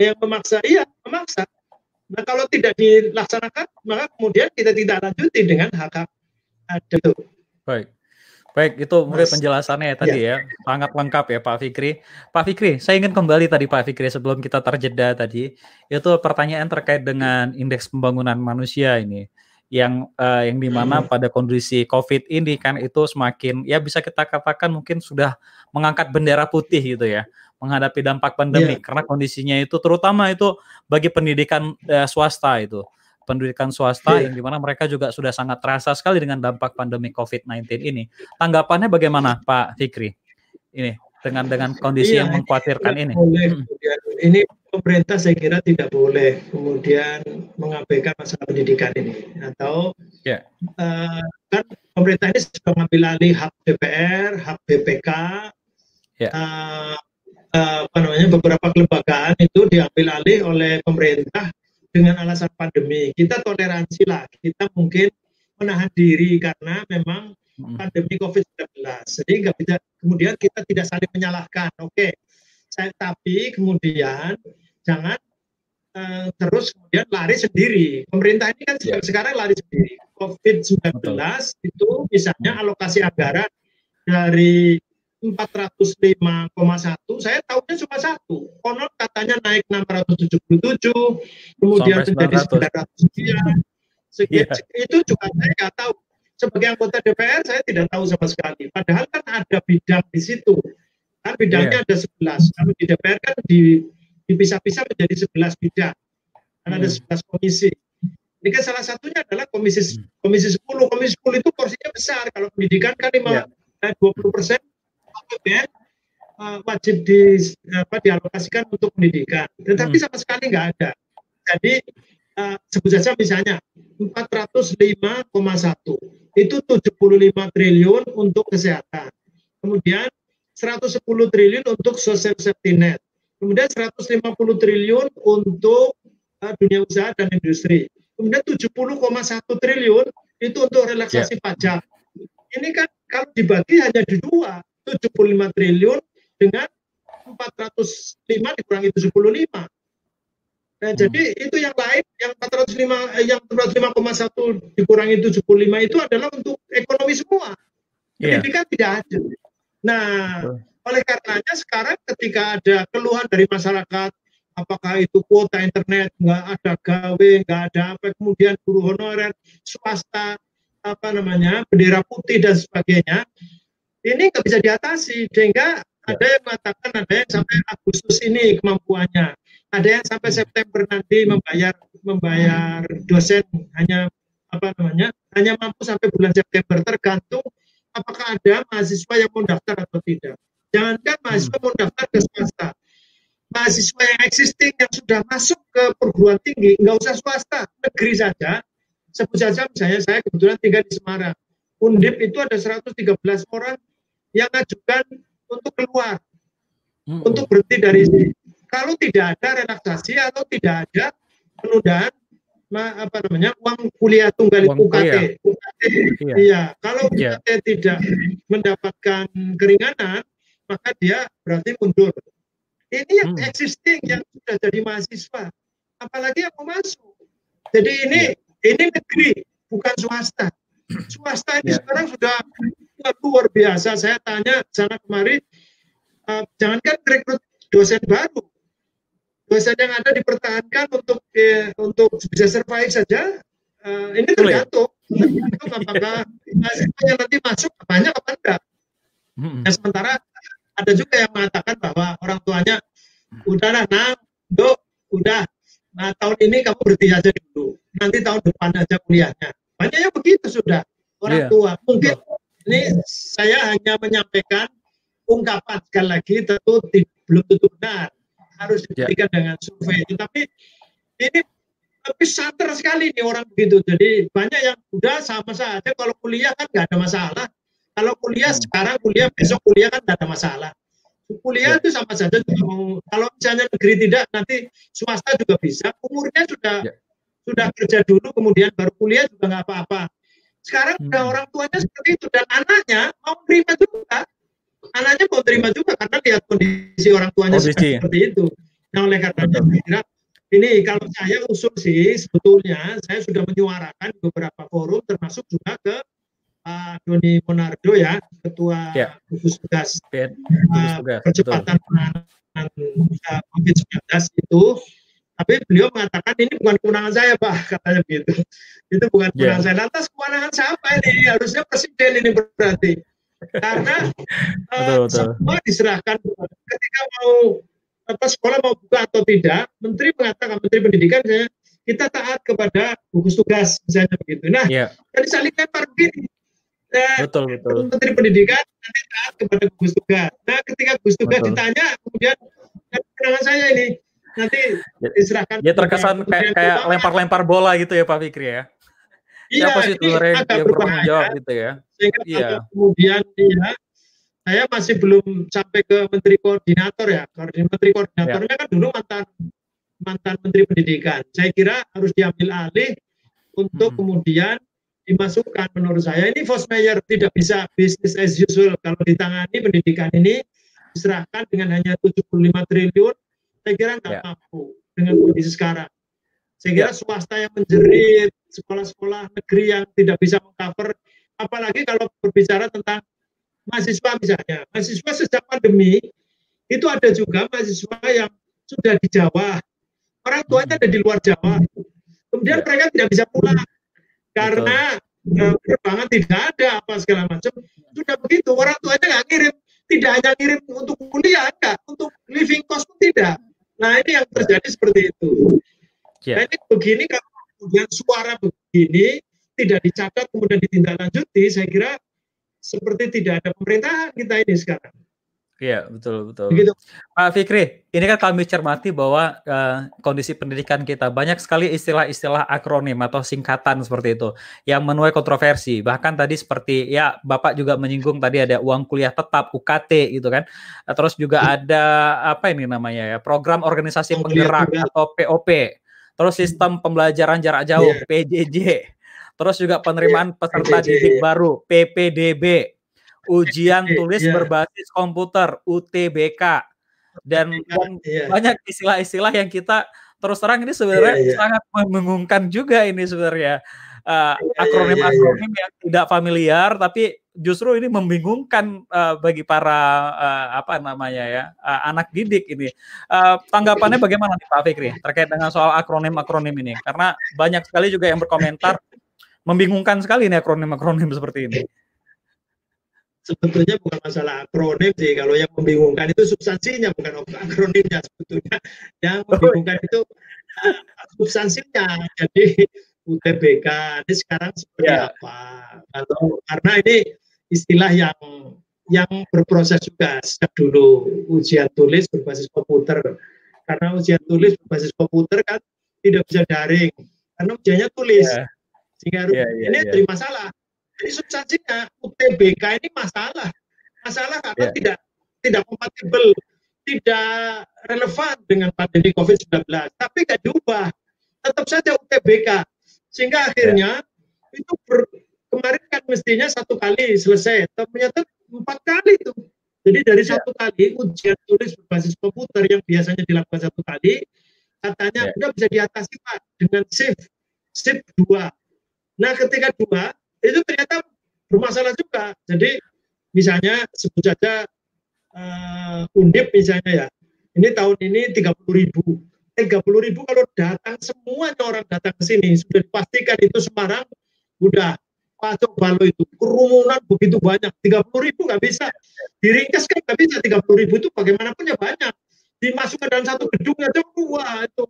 yang memaksa? Iya memaksa Nah kalau tidak dilaksanakan, maka kemudian kita tidak lanjuti dengan hak-hak ada itu. Baik. Baik, itu mungkin penjelasannya ya tadi ya. ya, sangat lengkap ya Pak Fikri. Pak Fikri, saya ingin kembali tadi Pak Fikri sebelum kita terjeda tadi, itu pertanyaan terkait dengan indeks pembangunan manusia ini, yang uh, yang di mana hmm. pada kondisi COVID ini kan itu semakin ya bisa kita katakan mungkin sudah mengangkat bendera putih gitu ya, menghadapi dampak pandemi yeah. karena kondisinya itu terutama itu bagi pendidikan uh, swasta itu pendidikan swasta yeah. yang di mana mereka juga sudah sangat terasa sekali dengan dampak pandemi COVID-19 ini. Tanggapannya bagaimana Pak Fikri? Ini dengan dengan kondisi yeah, yang mengkhawatirkan ini. Boleh, hmm. ini pemerintah saya kira tidak boleh kemudian mengabaikan masalah pendidikan ini atau yeah. Ya. uh, kan pemerintah ini sudah mengambil alih hak DPR, hak BPK, yeah. Ya. uh, Eh, apa namanya beberapa kelembagaan itu diambil alih oleh pemerintah dengan alasan pandemi. Kita toleransi lah, kita mungkin menahan diri karena memang hmm. pandemi COVID-19. Jadi nggak bisa kemudian kita tidak saling menyalahkan. Oke, saya tapi kemudian jangan uh, terus kemudian lari sendiri. Pemerintah ini kan ya. sekarang lari sendiri. COVID-19 itu misalnya alokasi anggaran dari 405,1 saya tahunya cuma satu konon katanya naik 677 kemudian menjadi 900 sekian sekian yeah. itu juga saya nggak tahu sebagai anggota DPR saya tidak tahu sama sekali padahal kan ada bidang di situ kan bidangnya yeah. ada 11 kalau di DPR kan di dipisah-pisah menjadi 11 bidang kan hmm. ada 11 komisi Ini kan salah satunya adalah komisi komisi 10. Komisi 10 itu porsinya besar. Kalau pendidikan kan 5 Ya. eh, 20 persen APBN eh, wajib di apa dialokasikan untuk pendidikan. Tetapi Hmm. sama sekali nggak ada. Jadi eh, sebut saja misalnya 405,1 itu 75 triliun untuk kesehatan. Kemudian 110 triliun untuk social safety net. Kemudian 150 triliun untuk uh, dunia usaha dan industri. Kemudian 70,1 triliun itu untuk relaksasi pajak. Ini kan kalau dibagi hanya di dua, 75 triliun dengan 405 dikurangi 75. Nah, jadi itu yang lain yang 405 eh, yang 405,1 dikurangi 75 itu adalah untuk ekonomi semua. Iya. Pendidikan tidak ada. Nah, oleh karenanya sekarang ketika ada keluhan dari masyarakat, apakah itu kuota internet nggak ada gawe, nggak ada apa, kemudian guru honorer swasta, apa namanya bendera putih dan sebagainya, ini nggak bisa diatasi sehingga ada yang mengatakan ada yang sampai Agustus ini kemampuannya, ada yang sampai September nanti membayar membayar dosen hanya apa namanya hanya mampu sampai bulan September tergantung apakah ada mahasiswa yang mau daftar atau tidak. Jangankan mahasiswa mau daftar ke swasta, mahasiswa yang existing yang sudah masuk ke perguruan tinggi, nggak usah swasta, negeri saja. Sebut saja misalnya saya kebetulan tinggal di Semarang. Undip itu ada 113 orang yang ajukan untuk keluar, Hmm. untuk berhenti dari sini. Kalau tidak ada relaksasi atau tidak ada penundaan ma- apa namanya uang kuliah tunggal Uang UKT. UKT Iya. Iya, kalau Iya. UKT tidak mendapatkan keringanan, maka dia berarti mundur. Ini yang Hmm. existing yang sudah jadi mahasiswa, apalagi yang mau masuk. Jadi ini Iya. ini negeri, bukan swasta. Swasta ini Iya. sekarang sudah luar biasa. Saya tanya sana kemari, eh, jangankan rekrut dosen baru, dosen yang ada dipertahankan untuk eh, untuk bisa survive saja. eh, ini ya? tergantung, tergantung apakah yang nanti masuk banyak apa enggak. Hmm. Nah, sementara ada juga yang mengatakan bahwa orang tuanya udahlah nang, dok, udah. Nah, tahun ini kamu berhenti aja dulu. Nanti tahun depan aja kuliahnya. Banyaknya begitu sudah orang Iya. tua. Mungkin ini saya hanya menyampaikan ungkapan sekali lagi tentu belum tentu benar. Harus Ya. diberikan dengan survei. Tapi ini tapi santer sekali nih orang begitu. Jadi banyak yang udah sama saja kalau kuliah kan nggak ada masalah. Kalau kuliah Hmm. sekarang kuliah besok kuliah kan nggak ada masalah. Kuliah Ya. itu sama saja juga mau kalau misalnya negeri tidak nanti swasta juga bisa. Umurnya sudah Ya. sudah kerja dulu kemudian baru kuliah juga nggak apa-apa. Sekarang Hmm. udah orang tuanya seperti itu dan anaknya mau terima juga. Anaknya mau terima juga karena lihat kondisi orang tuanya Kondisi. seperti itu. Nah oleh karenanya saya kira ini kalau saya usul sih sebetulnya saya sudah menyuarakan beberapa forum termasuk juga ke Pak Doni Monardo ya ketua Ya. gugus tugas uh, percepatan penanganan uh, COVID-19 itu tapi beliau mengatakan ini bukan kewenangan saya Pak katanya begitu itu bukan Ya. kewenangan saya lantas kewenangan siapa ini harusnya presiden ini berarti karena uh, Betul, semua diserahkan ketika mau apa sekolah mau buka atau tidak menteri mengatakan menteri pendidikan saya kita taat kepada gugus tugas misalnya begitu nah Iya, jadi saling lempar begini Eh, betul betul. Menteri Pendidikan nanti taat kepada gugus tugas. Nah, ketika gugus tugas Betul. ditanya, kemudian kewenangan saya ini nanti Ya- diserahkan. Ya terkesan kayak, kayak lempar-lempar bola gitu ya Pak Fikri ya. Iya, Siapa sih sebenarnya agak yang bertanggung jawab gitu ya? Sehingga Iya. kemudian iya, saya masih belum sampai ke Menteri Koordinator ya. Menteri Koordinatornya kan dulu mantan mantan Menteri Pendidikan. Saya kira harus diambil alih untuk Mm-mm. kemudian dimasukkan menurut saya ini Fosmeyer tidak bisa business as usual kalau ditangani pendidikan ini diserahkan dengan hanya 75 triliun saya kira nggak Ya. mampu dengan kondisi sekarang. Saya kira swasta yang menjerit sekolah-sekolah negeri yang tidak bisa mengcover apalagi kalau berbicara tentang mahasiswa misalnya. Mahasiswa sejak pandemi itu ada juga mahasiswa yang sudah di Jawa. Orang tuanya ada di luar Jawa. Kemudian Ya. mereka tidak bisa pulang karena eh, penerbangan tidak ada apa segala macam. Sudah begitu orang tuanya nggak ngirim tidak hanya ngirim untuk kuliah enggak untuk living cost pun tidak nah ini yang terjadi seperti itu Ya. nah ini begini kalau kemudian suara begini tidak dicatat kemudian ditindaklanjuti, saya kira seperti tidak ada pemerintahan kita ini sekarang. Iya, betul betul. Begitu. Pak Fikri, ini kan kami cermati bahwa uh, kondisi pendidikan kita banyak sekali istilah-istilah akronim atau singkatan seperti itu yang menuai kontroversi. Bahkan tadi seperti ya Bapak juga menyinggung tadi ada uang kuliah tetap UKT gitu kan. Terus juga ada apa ini namanya ya, program organisasi penggerak atau POP. Terus sistem pembelajaran jarak jauh yeah. PJJ. Terus juga penerimaan yeah. peserta PJJ. didik baru PPDB ujian tulis yeah. berbasis komputer UTBK dan, dan yeah. banyak istilah-istilah yang kita terus terang ini sebenarnya yeah, yeah. sangat membingungkan juga ini sebenarnya uh, akronim-akronim yang tidak familiar tapi justru ini membingungkan uh, bagi para uh, apa namanya ya uh, anak didik ini uh, tanggapannya bagaimana nih Pak Fikri terkait dengan soal akronim-akronim ini karena banyak sekali juga yang berkomentar membingungkan sekali ini akronim-akronim seperti ini sebetulnya bukan masalah akronim sih. Kalau yang membingungkan itu substansinya bukan akronimnya sebetulnya. Yang oh, membingungkan iya. itu uh, substansinya. Jadi UTBK ini sekarang seperti ya. apa? Kalau karena ini istilah yang yang berproses juga sejak dulu ujian tulis berbasis komputer. Karena ujian tulis berbasis komputer kan tidak bisa daring karena ujiannya tulis. Ya. Sehingga ya, ya, ini ya. jadi masalah jadi substansinya UTBK ini masalah. Masalah karena yeah. tidak tidak kompatibel, tidak relevan dengan pandemi COVID-19. Tapi tidak diubah. Tetap saja UTBK. Sehingga akhirnya yeah. itu ber, kemarin kan mestinya satu kali selesai. Ternyata empat kali itu. Jadi dari yeah. satu kali ujian tulis berbasis komputer yang biasanya dilakukan satu kali, katanya yeah. udah bisa diatasi Pak dengan shift shift dua. Nah ketika dua itu ternyata bermasalah juga. Jadi misalnya sebut saja uh, Undip misalnya ya, ini tahun ini 30 ribu. 30 ribu kalau datang semua orang datang ke sini sudah dipastikan itu Semarang udah Pak Balo itu. Kerumunan begitu banyak. 30 ribu nggak bisa. Diringkas kan nggak bisa 30 ribu itu bagaimanapun ya banyak. Dimasukkan dalam satu gedung aja wah itu.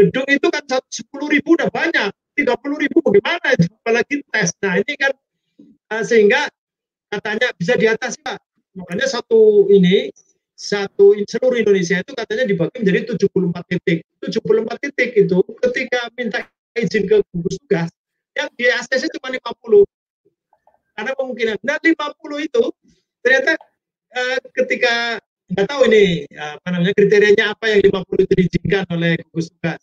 Gedung itu kan 10 ribu udah banyak 30 ribu bagaimana itu? Apalagi tes. Nah ini kan uh, sehingga katanya bisa diatasi pak. Makanya satu ini satu seluruh Indonesia itu katanya dibagi menjadi 74 titik. 74 titik itu ketika minta izin ke gugus tugas yang di ACC cuma 50 karena kemungkinan. Nah 50 itu ternyata uh, ketika nggak tahu ini apa namanya kriterianya apa yang 50 itu diizinkan oleh gugus tugas.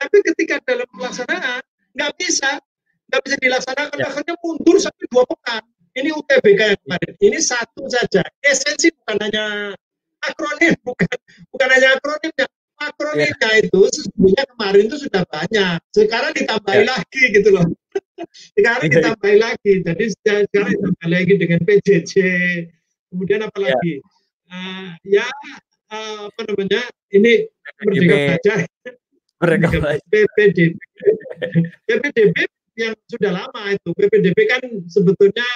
Tapi ketika dalam pelaksanaan nggak bisa. Nggak bisa dilaksanakan ya. akhirnya mundur sampai dua pekan. Ini UTBK yang kemarin. Ini satu saja. Esensi bukan hanya akronim bukan bukan hanya akronimnya. Akronimnya ya. itu sesungguhnya kemarin itu sudah banyak. Sekarang ditambahi ya. lagi gitu loh. Sekarang ya. ditambahi lagi. Jadi sekarang ditambah lagi dengan PJJ kemudian apa ya. lagi? Ya, uh, ya uh, apa namanya? Ini merdeka belajar merdeka PPDB PPDB yang sudah lama itu. PPDB kan sebetulnya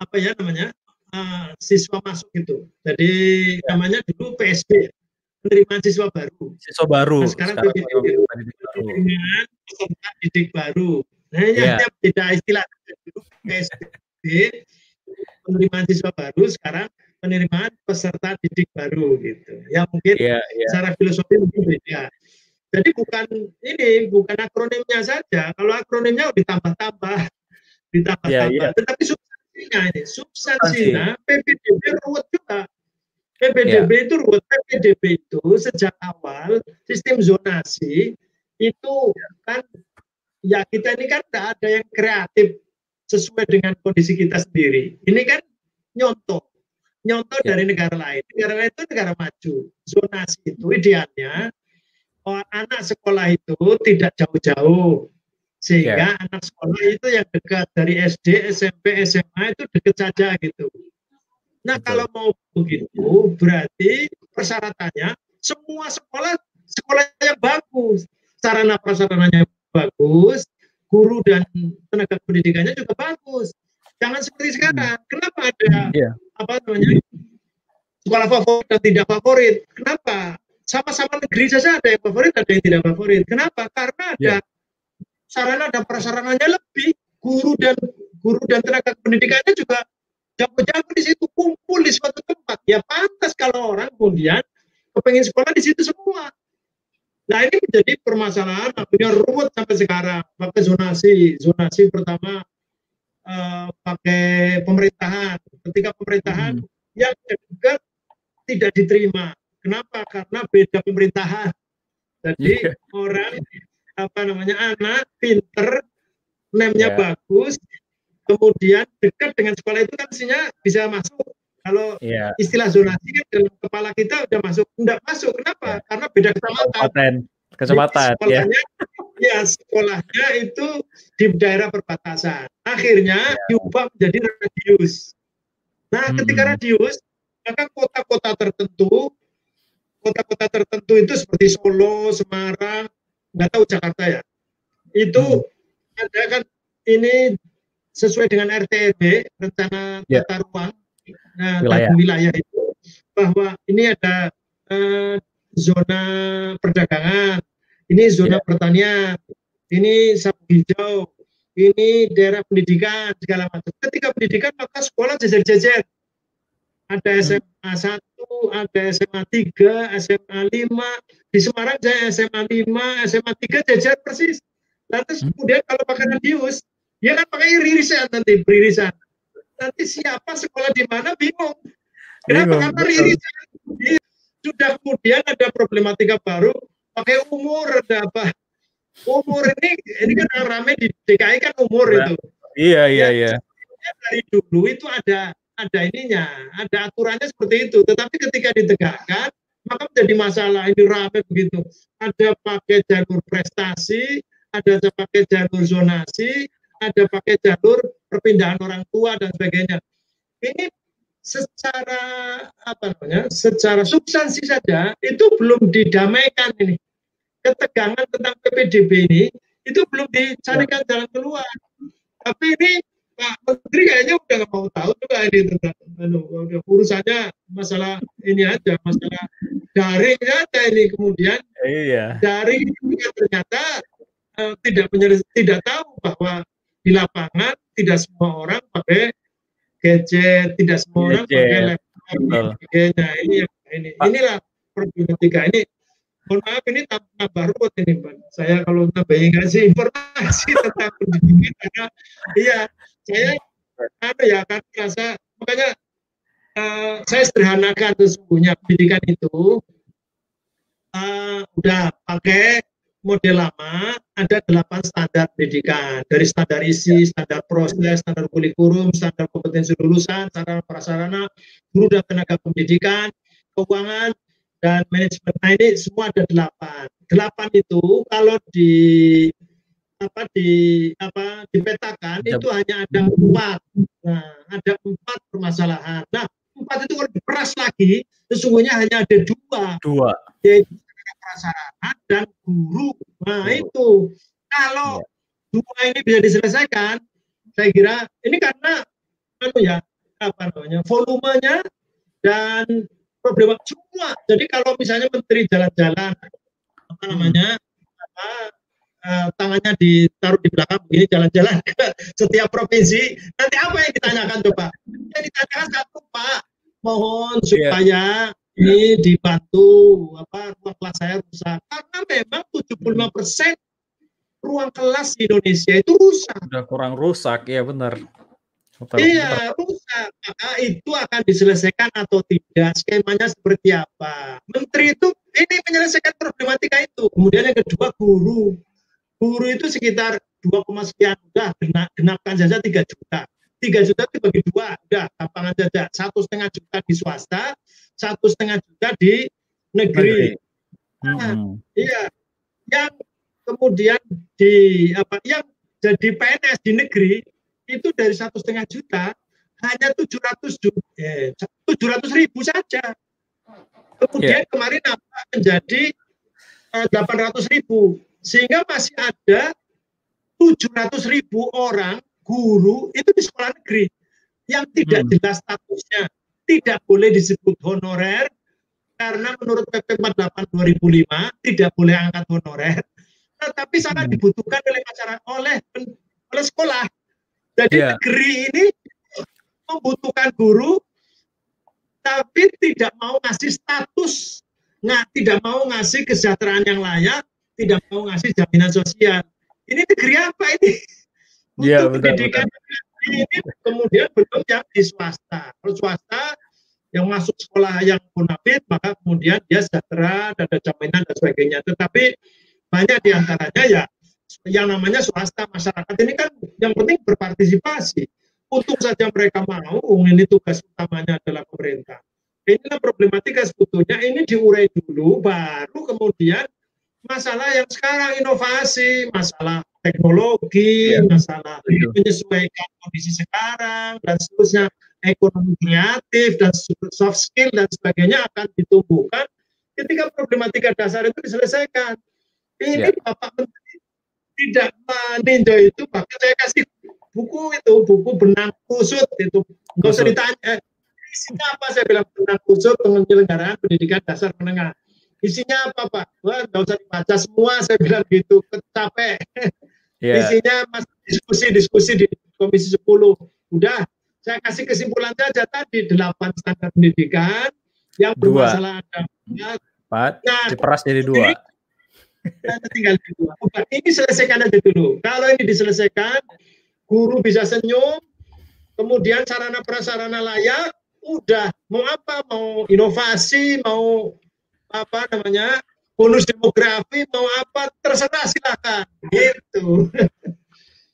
apa ya namanya uh, siswa masuk itu. Jadi ya. namanya dulu PSB penerimaan siswa baru. Siswa baru. Nah, sekarang, sekarang PPDB dengan peserta didik baru. Nah ya. beda istilah. Dulu PSB penerimaan siswa baru sekarang penerimaan peserta didik baru gitu ya mungkin ya, ya. secara filosofi mungkin beda jadi bukan ini, bukan akronimnya saja. Kalau akronimnya ditambah-tambah, ditambah-tambah. Yeah, yeah. Tetapi substansinya ini, substansinya PPDB ruwet juga. PPDB yeah. itu ruwet. PPDB itu sejak awal sistem zonasi itu kan ya kita ini kan tidak ada yang kreatif sesuai dengan kondisi kita sendiri. Ini kan nyontoh, nyontoh yeah. dari negara lain. Negara lain itu negara maju. Zonasi itu idealnya oh, anak sekolah itu tidak jauh-jauh sehingga yeah. anak sekolah itu yang dekat dari SD, SMP, SMA itu dekat saja gitu. Nah Betul. kalau mau begitu berarti persyaratannya semua sekolah sekolah yang bagus, sarana prasarananya bagus, guru dan tenaga pendidikannya juga bagus. Jangan seperti sekarang. Hmm. Kenapa ada yeah. apa namanya sekolah favorit dan tidak favorit? Kenapa? sama-sama negeri saja ada yang favorit, ada yang tidak favorit. Kenapa? Karena ada sarana dan prasarananya lebih. Guru dan guru dan tenaga pendidikannya juga jago-jago di situ kumpul di suatu tempat. Ya pantas kalau orang kemudian kepengen sekolah di situ semua. Nah ini menjadi permasalahan akhirnya ruwet sampai sekarang. Pakai zonasi, zonasi pertama uh, pakai pemerintahan. Ketika pemerintahan hmm. yang kedua tidak diterima. Kenapa? Karena beda pemerintahan. Jadi yeah. orang apa namanya anak pinter, nemnya yeah. bagus, kemudian dekat dengan sekolah itu kan mestinya bisa masuk. Kalau yeah. istilah zonasi kan dalam kepala kita udah masuk, enggak masuk. Kenapa? Yeah. Karena beda kecamatan. Kecamatan, ya. Ya sekolahnya itu di daerah perbatasan. Akhirnya yeah. diubah menjadi radius. Nah, hmm. ketika radius, maka kota-kota tertentu kota-kota tertentu itu seperti Solo, Semarang, nggak tahu Jakarta ya. Itu hmm. ada kan ini sesuai dengan RTRW rencana yeah. tata ruang nah, wilayah. wilayah itu bahwa ini ada uh, zona perdagangan, ini zona yeah. pertanian, ini sapu hijau, ini daerah pendidikan segala macam. Ketika pendidikan maka sekolah jajar-jajar ada SMA 1, ada SMA 3, SMA 5. Di Semarang saya SMA 5, SMA 3 jajar persis. Lalu hmm. kemudian kalau pakai radius, ya kan pakai ririsan nanti, beririsan. Nanti siapa sekolah di mana bingung. Kenapa? Bingung, Karena ririsan. Iya. Sudah kemudian ada problematika baru, pakai umur, apa. Umur ini, ini kan yang ramai di DKI kan umur nah, itu. Iya, iya, ya, iya. Dari dulu itu ada ada ininya, ada aturannya seperti itu. Tetapi ketika ditegakkan, maka menjadi masalah. Ini ramai begitu. Ada pakai jalur prestasi, ada pakai jalur zonasi, ada pakai jalur perpindahan orang tua dan sebagainya. Ini secara apa namanya? Secara substansi saja itu belum didamaikan ini. Ketegangan tentang PPDB ini itu belum dicarikan jalan keluar. Tapi ini Pak Menteri kayaknya udah nggak mau tahu juga ini tentang anu, urusannya masalah ini aja, masalah daring aja ini kemudian iya. daring juga ternyata uh, tidak tidak tahu bahwa di lapangan tidak semua orang pakai gadget, tidak semua orang pakai laptop, sebagainya. Ini ini inilah problematika ini mohon maaf ini tambah ruwet ini Pak. Saya kalau tambahin ngasih informasi tentang pendidikan karena iya saya ada ya kan merasa makanya uh, saya sederhanakan sesungguhnya pendidikan itu uh, udah pakai model lama ada delapan standar pendidikan dari standar isi, standar proses, standar kurikulum, standar kompetensi lulusan, standar prasarana, guru dan tenaga pendidikan, keuangan dan manajemen. Nah ini semua ada delapan. Delapan itu kalau di apa di apa dipetakan itu hanya ada empat. Nah, ada empat permasalahan. Nah, empat itu kalau diperas lagi, sesungguhnya hanya ada dua. Dua. Yaitu prasarana dan guru. Nah, itu kalau ya. dua ini bisa diselesaikan, saya kira ini karena anu ya apa namanya volumenya dan problem semua. Jadi kalau misalnya menteri jalan-jalan apa namanya apa uh, tangannya ditaruh di belakang begini jalan-jalan ke setiap provinsi nanti apa yang ditanyakan coba yang ditanyakan satu pak mohon iya. supaya yeah. ini dibantu apa ruang kelas saya rusak karena memang 75 persen ruang kelas di Indonesia itu rusak udah kurang rusak ya benar iya rusak maka itu akan diselesaikan atau tidak? Skemanya seperti apa? Menteri itu ini menyelesaikan problematika itu. Kemudian yang kedua guru. Guru itu sekitar 2, sekian udah genap, genapkan saja 3 juta. 3 juta itu bagi dua udah gampangan saja. Satu setengah juta di swasta satu setengah juta di negeri. Nah, hmm. iya. Yang kemudian di apa yang jadi PNS di negeri itu dari satu setengah juta hanya 700 eh, 700 ribu saja kemudian yeah. kemarin apa menjadi eh, 800 ribu sehingga masih ada 700 ribu orang guru itu di sekolah negeri yang tidak hmm. jelas statusnya, tidak boleh disebut honorer, karena menurut PP 48 2005 tidak boleh angkat honorer, tetapi sangat Hmm. dibutuhkan oleh masyarakat oleh oleh sekolah. Jadi Iya. negeri ini membutuhkan guru, tapi tidak mau ngasih status, nggak tidak mau ngasih kesejahteraan yang layak, tidak mau ngasih jaminan sosial. Ini negeri apa ini? Iya, Untuk betul, pendidikan ini kemudian belum yang di swasta. Kalau swasta yang masuk sekolah yang bonafit, maka kemudian dia sejahtera, dan ada jaminan dan sebagainya. Tetapi banyak di antaranya ya yang namanya swasta masyarakat ini kan yang penting berpartisipasi. Untung saja mereka mau, ini tugas utamanya adalah pemerintah. Inilah problematika sebetulnya ini diurai dulu, baru kemudian masalah yang sekarang inovasi, masalah teknologi, Ya. masalah Betul. menyesuaikan kondisi sekarang dan seterusnya ekonomi kreatif dan soft skill dan sebagainya akan ditumbuhkan ketika problematika dasar itu diselesaikan. Ini Ya. Bapak Menteri tidak meninjau itu, bahkan saya kasih buku itu, buku benang kusut itu, nggak usah ditanya, eh, isinya apa saya bilang benang kusut penyelenggaraan pendidikan dasar menengah. Isinya apa Pak? Wah, nggak usah dibaca semua, saya bilang gitu, capek. Iya. Isinya mas diskusi-diskusi di Komisi 10. Udah, saya kasih kesimpulan saja tadi, delapan standar pendidikan yang Dua. bermasalah agama. Empat, Nah, diperas jadi dua. Kita tinggal. Udah, ini selesaikan aja dulu. Kalau ini diselesaikan, guru bisa senyum, kemudian sarana prasarana layak, udah mau apa? Mau inovasi, mau apa namanya? bonus demografi, mau apa? Terserah silakan. Gitu.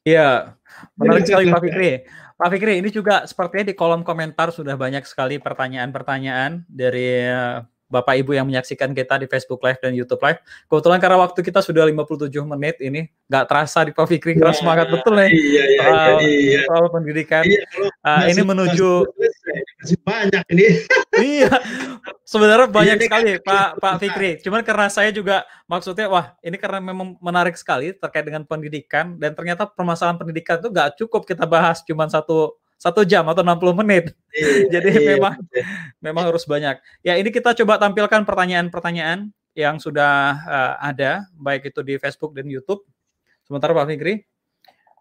Iya, menarik sekali Pak. Fikri. Pak Fikri, ini juga sepertinya di kolom komentar sudah banyak sekali pertanyaan-pertanyaan dari eh, Bapak Ibu yang menyaksikan kita di Facebook Live dan YouTube Live. Kebetulan karena waktu kita sudah 57 menit ini, nggak terasa di Pak Fikri keras semangat betul nih Iya, iya, iya, soal, iya. soal pendidikan. Iya, Ah, ini menuju masih- masih banyak ini. iya, sebenarnya banyak Iya, ini sekali kan- Pak Pak Fikri. Cuman karena saya juga maksudnya wah ini karena memang menarik sekali terkait dengan pendidikan dan ternyata permasalahan pendidikan itu nggak cukup kita bahas cuman satu satu jam atau 60 menit. Iya, Jadi iya, memang betul. memang harus banyak. Ya ini kita coba tampilkan pertanyaan-pertanyaan yang sudah eh, ada baik itu di Facebook dan YouTube. Sementara Pak Fikri.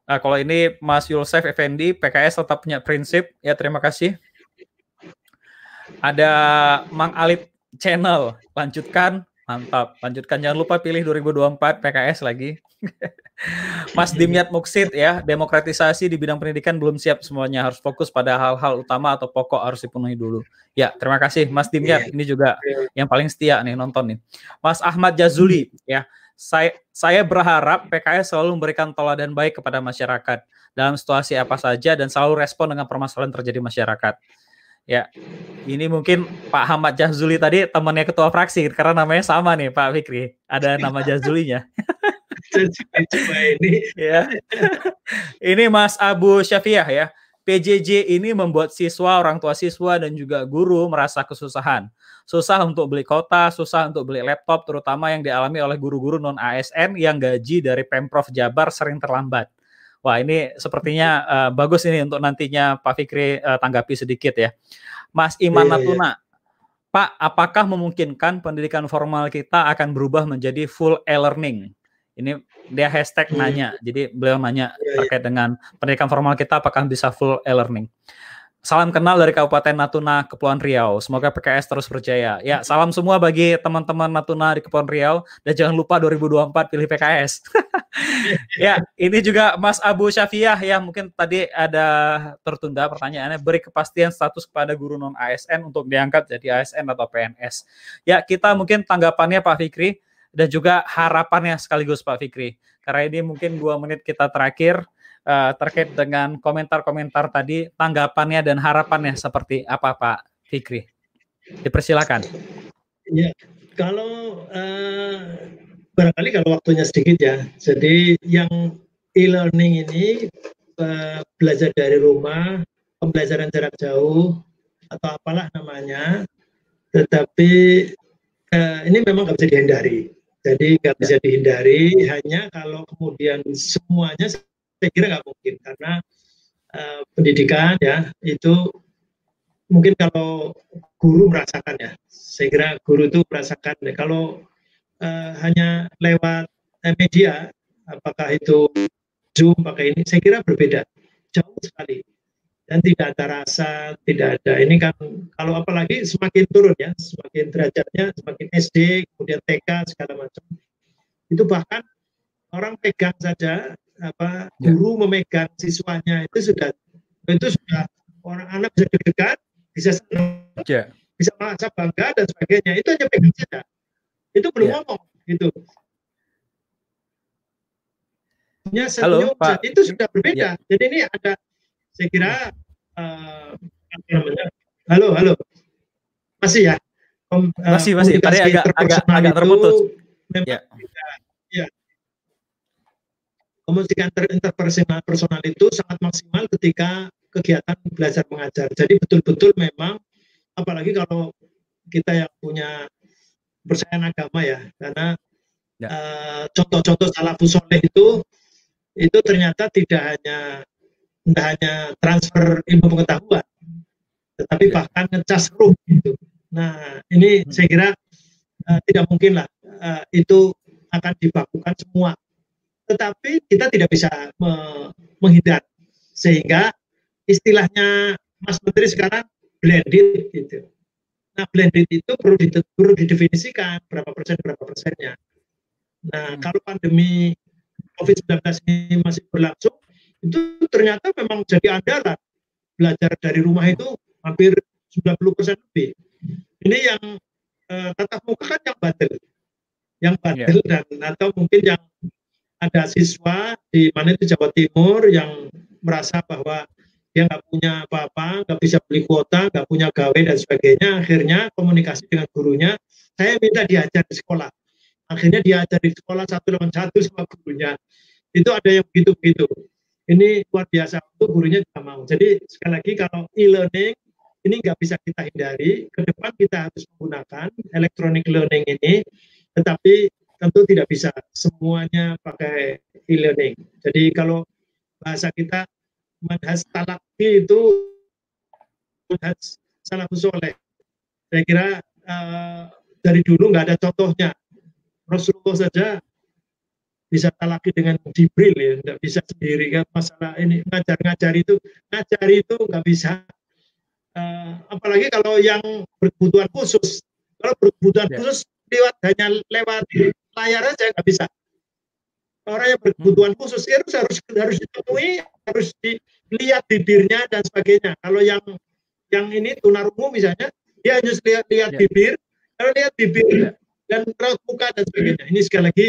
Nah, kalau ini Mas Yulsef Effendi, PKS tetap punya prinsip. Ya terima kasih. Ada Mang Alip Channel, lanjutkan. Mantap, lanjutkan. Jangan lupa pilih 2024 PKS lagi. Mas Dimyat Muksid ya, demokratisasi di bidang pendidikan belum siap semuanya, harus fokus pada hal-hal utama atau pokok harus dipenuhi dulu. Ya, terima kasih Mas Dimyat. Ini juga yang paling setia nih nonton nih. Mas Ahmad Jazuli ya, saya saya berharap PKS selalu memberikan teladan baik kepada masyarakat dalam situasi apa saja dan selalu respon dengan permasalahan terjadi masyarakat. Ya, ini mungkin Pak Ahmad Jazuli tadi temannya ketua fraksi karena namanya sama nih Pak Fikri. Ada nama Jazulinya. Coba ini. ya. ini Mas Abu Syafiah ya. PJJ ini membuat siswa, orang tua siswa dan juga guru merasa kesusahan. Susah untuk beli kota, susah untuk beli laptop terutama yang dialami oleh guru-guru non ASN yang gaji dari Pemprov Jabar sering terlambat. Wah, ini sepertinya uh, bagus ini untuk nantinya Pak Fikri uh, tanggapi sedikit ya. Mas Iman Iya, iya. Natuna, Pak, apakah memungkinkan pendidikan formal kita akan berubah menjadi full e-learning? Ini dia hashtag Hmm. nanya, jadi beliau nanya Iya, iya. terkait dengan pendidikan formal kita apakah bisa full e-learning. Salam kenal dari Kabupaten Natuna, Kepulauan Riau. Semoga PKS terus berjaya. Ya, salam semua bagi teman-teman Natuna di Kepulauan Riau dan jangan lupa 2024 pilih PKS. ya, ini juga Mas Abu Syafiah ya, mungkin tadi ada tertunda pertanyaannya beri kepastian status kepada guru non ASN untuk diangkat jadi ASN atau PNS. Ya, kita mungkin tanggapannya Pak Fikri dan juga harapannya sekaligus Pak Fikri. Karena ini mungkin dua menit kita terakhir eh, terkait dengan komentar-komentar tadi, tanggapannya dan harapannya seperti apa Pak Fikri? Dipersilakan. Ya, kalau eh, barangkali kalau waktunya sedikit ya. Jadi yang e-learning ini eh, belajar dari rumah, pembelajaran jarak jauh atau apalah namanya, tetapi eh, ini memang nggak bisa dihindari. Jadi nggak bisa dihindari. Hanya kalau kemudian semuanya saya kira nggak mungkin karena eh, pendidikan ya itu mungkin kalau guru merasakan ya, saya kira guru itu merasakan ya, kalau uh, hanya lewat uh, media, apakah itu Zoom, pakai ini, saya kira berbeda, jauh sekali. Dan tidak ada rasa, tidak ada, ini kan kalau apalagi semakin turun ya, semakin derajatnya, semakin SD, kemudian TK, segala macam, itu bahkan orang pegang saja, apa ya. guru memegang siswanya itu sudah itu sudah orang anak bisa deg-degan, bisa senang, yeah. bisa merasa bangga dan sebagainya. Itu hanya pegang saja. Itu belum yeah. ngomong gitu. Ya, Halo, Pak. itu sudah berbeda. Yeah. Jadi ini ada, saya kira, uh, halo, halo, masih ya? Kom, uh, masih, masih. Tadi agak, agak, agak terputus. Memang yeah. ya. Komunikasi interpersonal personal itu sangat maksimal ketika kegiatan belajar mengajar. Jadi betul-betul memang apalagi kalau kita yang punya percayaan agama ya, karena ya. Uh, contoh-contoh salafus soleh itu itu ternyata tidak hanya tidak hanya transfer ilmu pengetahuan, tetapi ya. bahkan ngecas ruh gitu. Nah ini hmm. saya kira uh, tidak mungkin lah uh, itu akan dibakukan semua, tetapi kita tidak bisa me menghindar sehingga istilahnya Mas Menteri sekarang blended gitu. Nah blended itu perlu, perlu didefinisikan berapa persen berapa persennya. Nah hmm. kalau pandemi COVID-19 ini masih berlangsung, itu ternyata memang jadi andalan belajar dari rumah itu hampir 90 persen lebih. Ini yang eh, tatap muka kan yang batil, yang batil yeah. dan atau mungkin yang ada siswa di mana itu Jawa Timur yang merasa bahwa dia nggak punya apa-apa, nggak bisa beli kuota, nggak punya gawe dan sebagainya. Akhirnya komunikasi dengan gurunya, saya minta diajar di sekolah. Akhirnya diajar di sekolah satu lawan satu sama gurunya. Itu ada yang begitu-begitu. Ini luar biasa untuk gurunya juga mau. Jadi sekali lagi kalau e-learning ini nggak bisa kita hindari. Ke depan kita harus menggunakan electronic learning ini, tetapi tentu tidak bisa semuanya pakai e-learning. Jadi kalau bahasa kita manhaj talaki itu manhaj salafus soleh. Saya kira uh, dari dulu nggak ada contohnya. Rasulullah saja bisa talaki dengan Jibril ya, nggak bisa sendiri kan masalah ini ngajar-ngajar itu ngajar itu nggak bisa. Uh, apalagi kalau yang berkebutuhan khusus, kalau berkebutuhan ya. khusus lewat hanya lewat layar aja nggak bisa orang yang berkebutuhan hmm. khusus harus harus harus ditemui harus dilihat bibirnya dan sebagainya kalau yang yang ini tunarungu misalnya dia hanya lihat lihat ya. bibir kalau lihat bibir ya. dan raut muka dan sebagainya ini sekali lagi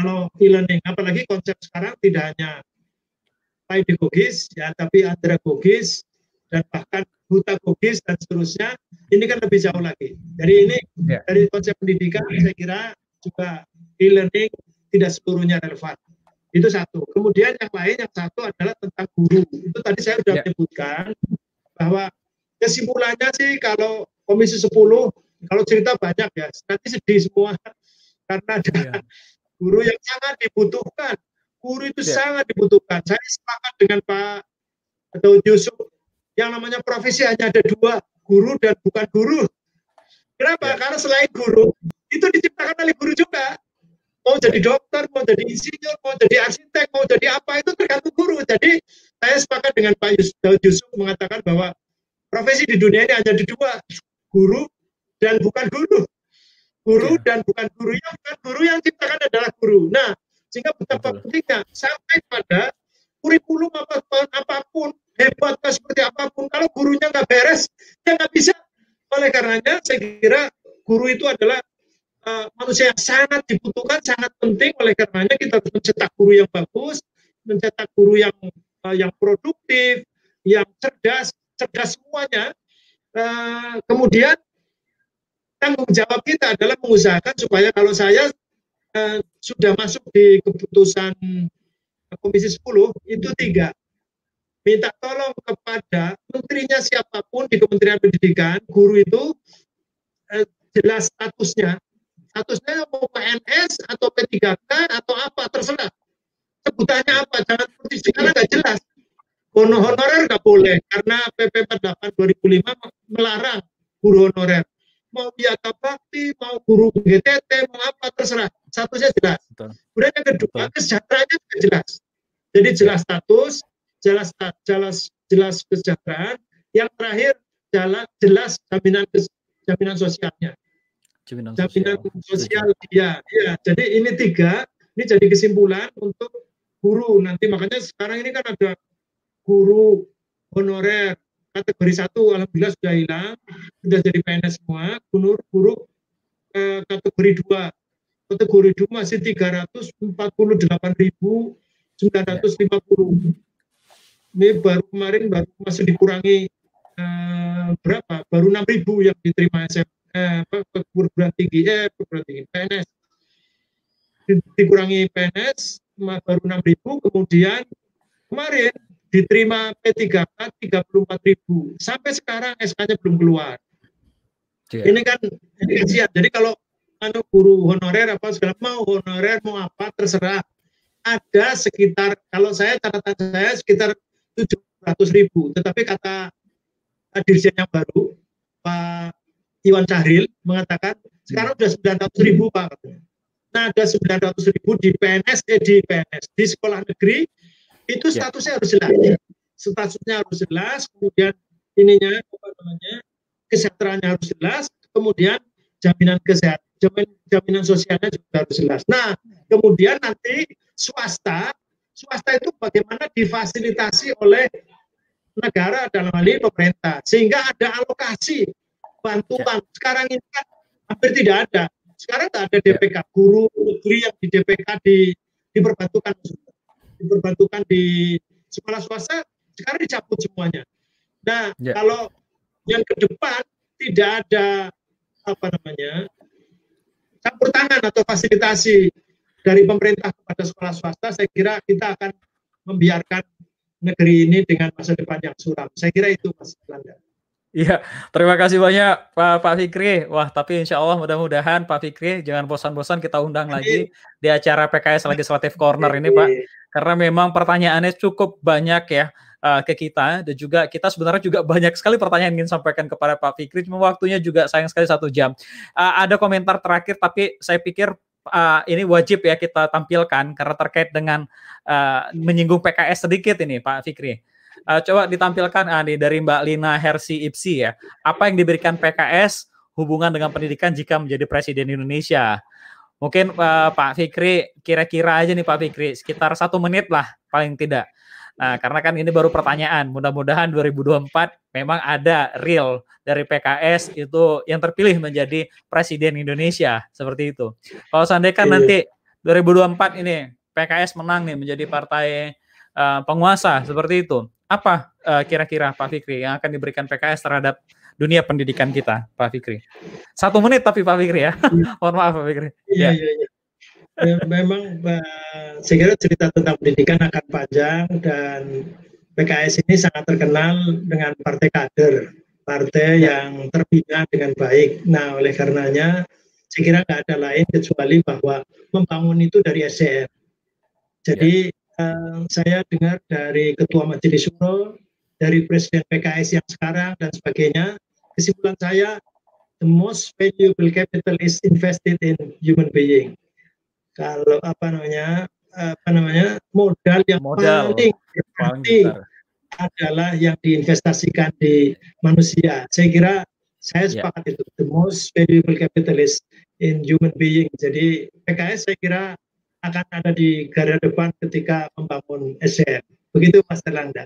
kalau e-learning apalagi konsep sekarang tidak hanya pedagogis ya tapi andragogis dan bahkan hutagogis dan seterusnya ini kan lebih jauh lagi jadi ini ya. dari konsep pendidikan saya kira juga e-learning tidak seluruhnya relevan. Itu satu. Kemudian yang lain yang satu adalah tentang guru. Itu tadi saya sudah ya. menyebutkan bahwa kesimpulannya sih kalau Komisi 10 kalau cerita banyak ya, nanti sedih semua karena ada ya. Guru yang sangat dibutuhkan. Guru itu ya. sangat dibutuhkan. Saya sepakat dengan Pak Daud Yusuf. Yang namanya profesi hanya ada dua, guru dan bukan guru. Kenapa? Ya. Karena selain guru, itu diciptakan oleh guru juga mau jadi dokter, mau jadi insinyur, mau jadi arsitek, mau jadi apa itu tergantung guru. Jadi saya sepakat dengan Pak Daud Yusuf mengatakan bahwa profesi di dunia ini hanya di dua, guru dan bukan guru. Guru ya. dan bukan guru yang bukan guru yang ciptakan adalah guru. Nah, sehingga betapa pentingnya sampai pada kurikulum apa pun, apa pun hebatnya seperti apa pun, kalau gurunya nggak beres, ya nggak bisa. Oleh karenanya, saya kira guru itu adalah uh, manusia yang sangat dibutuhkan, sangat penting. Oleh karenanya kita harus mencetak guru yang bagus, mencetak guru yang uh, yang produktif, yang cerdas, cerdas semuanya. Uh, kemudian tanggung jawab kita adalah mengusahakan supaya kalau saya uh, sudah masuk di keputusan Komisi 10 itu tiga. Minta tolong kepada menterinya siapa pun di Kementerian Pendidikan, guru itu eh, jelas statusnya, statusnya mau PNS atau P3K atau apa terserah. Sebutannya apa jangan seperti sekarang nggak jelas. Hono honorer nggak boleh karena PP 48 2005 melarang guru honorer. Mau biata bakti, mau guru GTT, mau apa terserah. Statusnya jelas. Betul. Kemudian yang kedua kesejahteraannya juga jelas. Jadi jelas status, jelas jelas jelas kesejahteraan. Yang terakhir jelas jelas jaminan jaminan sosialnya Jaminan jaminan sosial. sosial ya ya jadi ini tiga ini jadi kesimpulan untuk guru nanti makanya sekarang ini kan ada guru honorer kategori satu alhamdulillah sudah hilang. Sudah jadi PNS semua. Guru guru eh, kategori dua. Kategori dua masih 348.950 ini baru kemarin baru masih dikurangi eh, berapa? Baru 6.000 yang diterima SM eh, perguruan tinggi eh perguruan tinggi PNS Di- dikurangi PNS baru 6.000 kemudian kemarin diterima P3K 34.000 sampai sekarang SK-nya belum keluar. Iya. ini kan ini kasihan. Jadi kalau anu guru honorer apa segala mau honorer mau apa terserah. Ada sekitar kalau saya catatan saya sekitar 700 ribu. Tetapi kata dirjen yang baru Pak Iwan Cahril mengatakan sekarang sudah 900 ribu Pak. Nah ada 900 ribu di PNS eh di PNS di sekolah negeri itu Ya. statusnya harus jelas. Statusnya harus jelas kemudian ininya apa namanya kesejahteraannya harus jelas kemudian jaminan kesehatan jaminan, jaminan sosialnya juga harus jelas. Nah kemudian nanti swasta swasta itu bagaimana difasilitasi oleh negara dalam hal ini pemerintah sehingga ada alokasi bantuan. Sekarang ini kan hampir tidak ada. Sekarang tidak ada DPK guru negeri yang di DPK di diperbantukan diperbantukan di sekolah swasta sekarang dicabut semuanya nah Ya. kalau yang ke depan tidak ada apa namanya campur tangan atau fasilitasi dari pemerintah kepada sekolah swasta, saya kira kita akan membiarkan negeri ini dengan masa depan yang suram. Saya kira itu Mas Belanda. Iya, terima kasih banyak Pak Pak Fikri. Wah, tapi insya Allah mudah-mudahan Pak Fikri jangan bosan-bosan kita undang lagi di acara PKS Legislative Corner ini Pak. Karena memang pertanyaannya cukup banyak ya uh, ke kita dan juga kita sebenarnya juga banyak sekali pertanyaan ingin sampaikan kepada Pak Fikri. Cuma waktunya juga sayang sekali satu jam. Uh, ada komentar terakhir tapi saya pikir uh, ini wajib ya kita tampilkan karena terkait dengan uh, menyinggung PKS sedikit ini Pak Fikri. Uh, coba ditampilkan ah, nih dari Mbak Lina Hersi Ipsi ya. Apa yang diberikan PKS hubungan dengan pendidikan jika menjadi presiden Indonesia? Mungkin uh, Pak Fikri kira-kira aja nih Pak Fikri sekitar satu menit lah paling tidak. Nah, karena kan ini baru pertanyaan. Mudah-mudahan 2024 memang ada real dari PKS itu yang terpilih menjadi presiden Indonesia seperti itu. Kalau seandainya kan Iya. nanti 2024 ini PKS menang nih menjadi partai uh, penguasa seperti itu. Apa uh, kira-kira Pak Fikri yang akan diberikan PKS terhadap dunia pendidikan kita, Pak Fikri? Satu menit tapi Pak Fikri ya. Mohon maaf Pak Fikri. Iya, Ya. iya, iya. Ya, memang Pak, saya kira cerita tentang pendidikan akan panjang dan PKS ini sangat terkenal dengan partai kader, partai yang terbina dengan baik. Nah, oleh karenanya saya kira nggak ada lain kecuali bahwa membangun itu dari SDM. Jadi eh, saya dengar dari Ketua Majelis Suro, dari Presiden PKS yang sekarang dan sebagainya, kesimpulan saya the most valuable capital is invested in human being. Kalau apa namanya apa namanya modal yang Modal. paling berarti adalah yang diinvestasikan di manusia. Saya kira saya Ya. sepakat itu the most valuable capital is in human being. Jadi PKS saya kira akan ada di garda depan ketika membangun SDM. Begitu Mas Terlanda.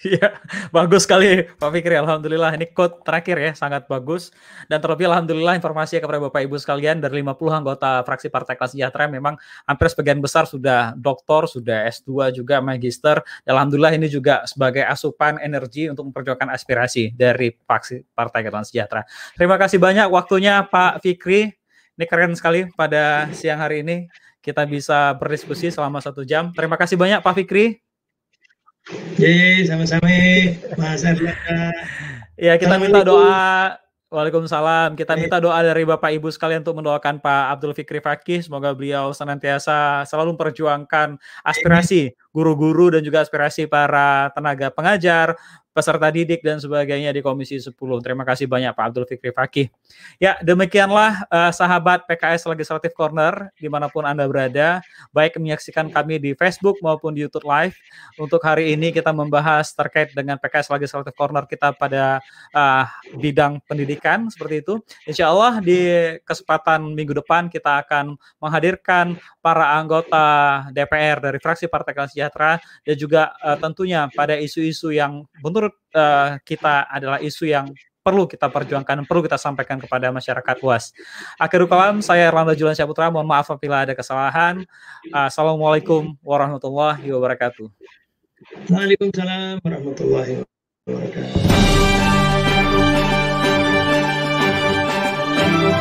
Iya, bagus sekali Pak Fikri. Alhamdulillah ini quote terakhir ya, sangat bagus. Dan terlebih Alhamdulillah informasi kepada Bapak Ibu sekalian dari 50 anggota fraksi Partai Kelas Sejahtera memang hampir sebagian besar sudah doktor, sudah S2 juga magister. Dan Alhamdulillah ini juga sebagai asupan energi untuk memperjuangkan aspirasi dari fraksi Partai Kelas Sejahtera. Terima kasih banyak waktunya Pak Fikri. Ini keren sekali pada siang hari ini kita bisa berdiskusi selama satu jam. Terima kasih banyak Pak Fikri. Yeay, sama-sama Mas. Ya, kita minta doa. Waalaikumsalam. Kita minta doa dari Bapak Ibu sekalian untuk mendoakan Pak Abdul Fikri Fakih. Semoga beliau senantiasa selalu memperjuangkan aspirasi guru-guru dan juga aspirasi para tenaga pengajar, peserta didik dan sebagainya di Komisi 10. Terima kasih banyak Pak Abdul Fikri Fakih. Ya, demikianlah uh, sahabat PKS Legislative Corner di mana pun Anda berada, baik menyaksikan kami di Facebook maupun di YouTube Live. Untuk hari ini kita membahas terkait dengan PKS Legislative Corner kita pada uh, bidang pendidikan seperti itu. Insya Allah di kesempatan minggu depan kita akan menghadirkan para anggota DPR dari fraksi Partai Keadilan Sejahtera dan juga uh, tentunya pada isu-isu yang menurut uh, kita adalah isu yang perlu kita perjuangkan, perlu kita sampaikan kepada masyarakat luas. Akhirul kalam, saya Erlanda Julian Syaputra, mohon maaf apabila ada kesalahan. Uh, Assalamualaikum warahmatullahi wabarakatuh. Waalaikumsalam warahmatullahi wabarakatuh.